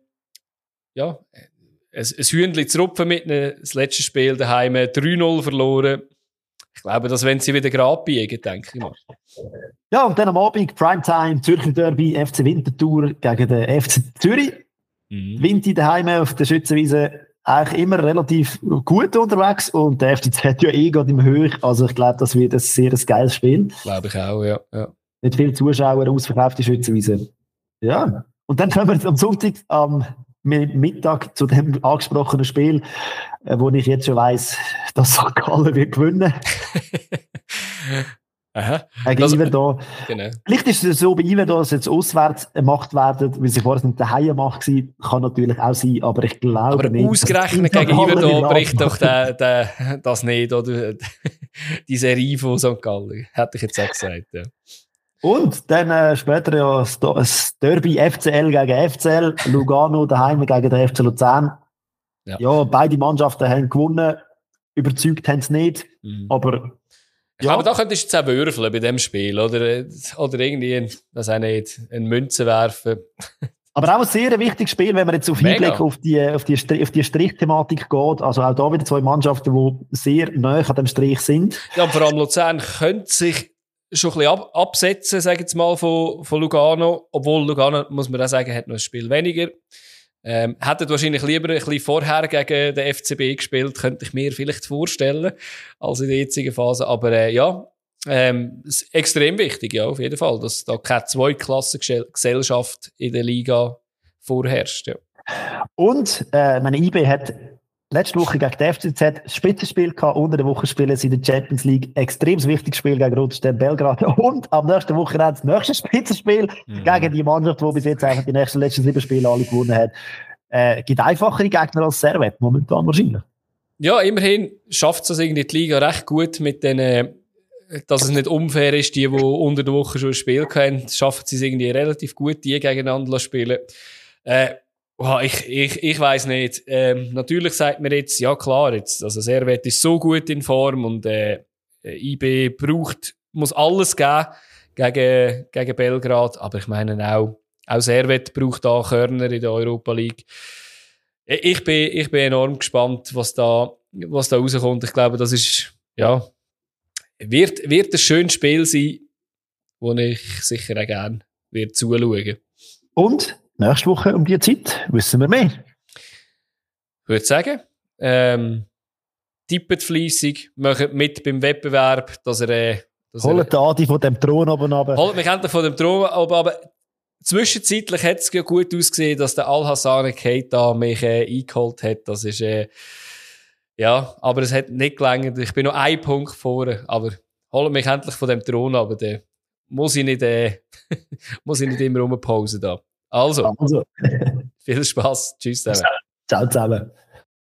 ja, ein, ein Hühnchen zu rupfen mit einem, das letzte Spiel daheim 3-0 verloren. Ich glaube, das wenn sie wieder gerade biegen, denke ich mal. Ja, und dann am Abend Primetime, Zürcher Derby, FC Winterthur gegen den FC Zürich. Mhm. Winti daheim auf der Schützenwiese eigentlich immer relativ gut unterwegs und der FCZ hat ja eh gerade im Höch. Also ich glaube, das wird ein sehr geiles Spiel. Glaube ich auch, ja. ja. Mit vielen Zuschauern, ausverkaufte Schützenwiese. Ja. Und dann kommen wir am Sonntag am Mittag zu dem angesprochenen Spiel, äh, wo ich jetzt schon weiss, dass St. Gallen wird gewinnen. Aha. Gegen das, Iverdo. Genau. Vielleicht ist es so bei Iverdo, dass jetzt auswärts gemacht werden, weil sie vorher nicht daheim gemacht war. Kann natürlich auch sein, aber ich glaube aber nicht. ausgerechnet gegen Iverdo bricht doch der, der, das nicht, oder? Die Serie von St. Gallen. Hätte ich jetzt auch gesagt, ja. Und dann äh, später ja das Derby FCL gegen FCL, Lugano daheim gegen den FC Luzern. Ja. ja, beide Mannschaften haben gewonnen, überzeugt haben sie nicht, mhm. aber ich glaube, da könntest du jetzt auch würfeln bei dem Spiel, oder, oder irgendwie, das auch nicht, eine Münze werfen. Aber auch ein sehr wichtiges Spiel, wenn man jetzt auf Hinblick auf die, auf die, auf die Strichthematik geht. Also auch da wieder zwei Mannschaften, die sehr nah an dem Strich sind. Ja, vor allem Luzern könnte sich schon ein bisschen ab, absetzen, sage ich jetzt mal, von, von Lugano. Obwohl Lugano, muss man auch sagen, hat noch ein Spiel weniger. Ähm, hätte wahrscheinlich lieber ein bisschen vorher gegen den FCB gespielt, könnte ich mir vielleicht vorstellen, als in der jetzigen Phase. Aber äh, ja, ähm, extrem wichtig, ja, auf jeden Fall, dass da keine Zweiklassengesellschaft in der Liga vorherrscht. Ja. Und äh, meine IB hat letzte Woche gegen die FCZ ein Spitzenspiel gehabt. Unter der Woche spielen sie in der Champions League. Extrem wichtiges Spiel gegen Rotterdam Belgrad. Und am nächsten Woche das nächste Spitzenspiel mhm. gegen die Mannschaft, die bis jetzt einfach die nächsten letzten sieben Spiele alle gewonnen hat. Äh, gibt einfachere Gegner als Servet momentan wahrscheinlich. Ja, immerhin schafft es irgendwie die Liga recht gut mit den, äh, dass es nicht unfair ist, die, die unter der Woche schon ein Spiel kennen, schaffen sie es irgendwie relativ gut, die gegeneinander zu spielen. Äh, Oh, ich, ich, ich weiß nicht. Ähm, natürlich sagt man jetzt, ja klar, jetzt, also Servet ist so gut in Form und äh, IB braucht, muss alles geben gegen, gegen Belgrad. Aber ich meine auch, auch Servet braucht da Körner in der Europa League. Ich bin, ich bin enorm gespannt, was da, was da rauskommt. Ich glaube, das ist, ja, wird, wird ein schönes Spiel sein, wo ich sicher auch gerne wird zuschauen. Und nächste Woche um die Zeit wissen wir mehr. Ich würde sagen, ähm, tippet fleissig, macht mit beim Wettbewerb, dass er, äh, dass Holt den Adi von dem Thron oben runter. Holt mich endlich von dem Thron oben aber Zwischenzeitlich hat es ja gut ausgesehen, dass der Al-Hassan Keita mich äh, eingeholt hat. Das ist, äh, ja, aber es hat nicht gelangt. Ich bin noch ein Punkt vorne, aber holt mich endlich von dem Thron aber dann muss ich nicht, äh, muss ich nicht immer rumpausen da. Also, also. viel Spaß. Tschüss zusammen. Ciao zusammen.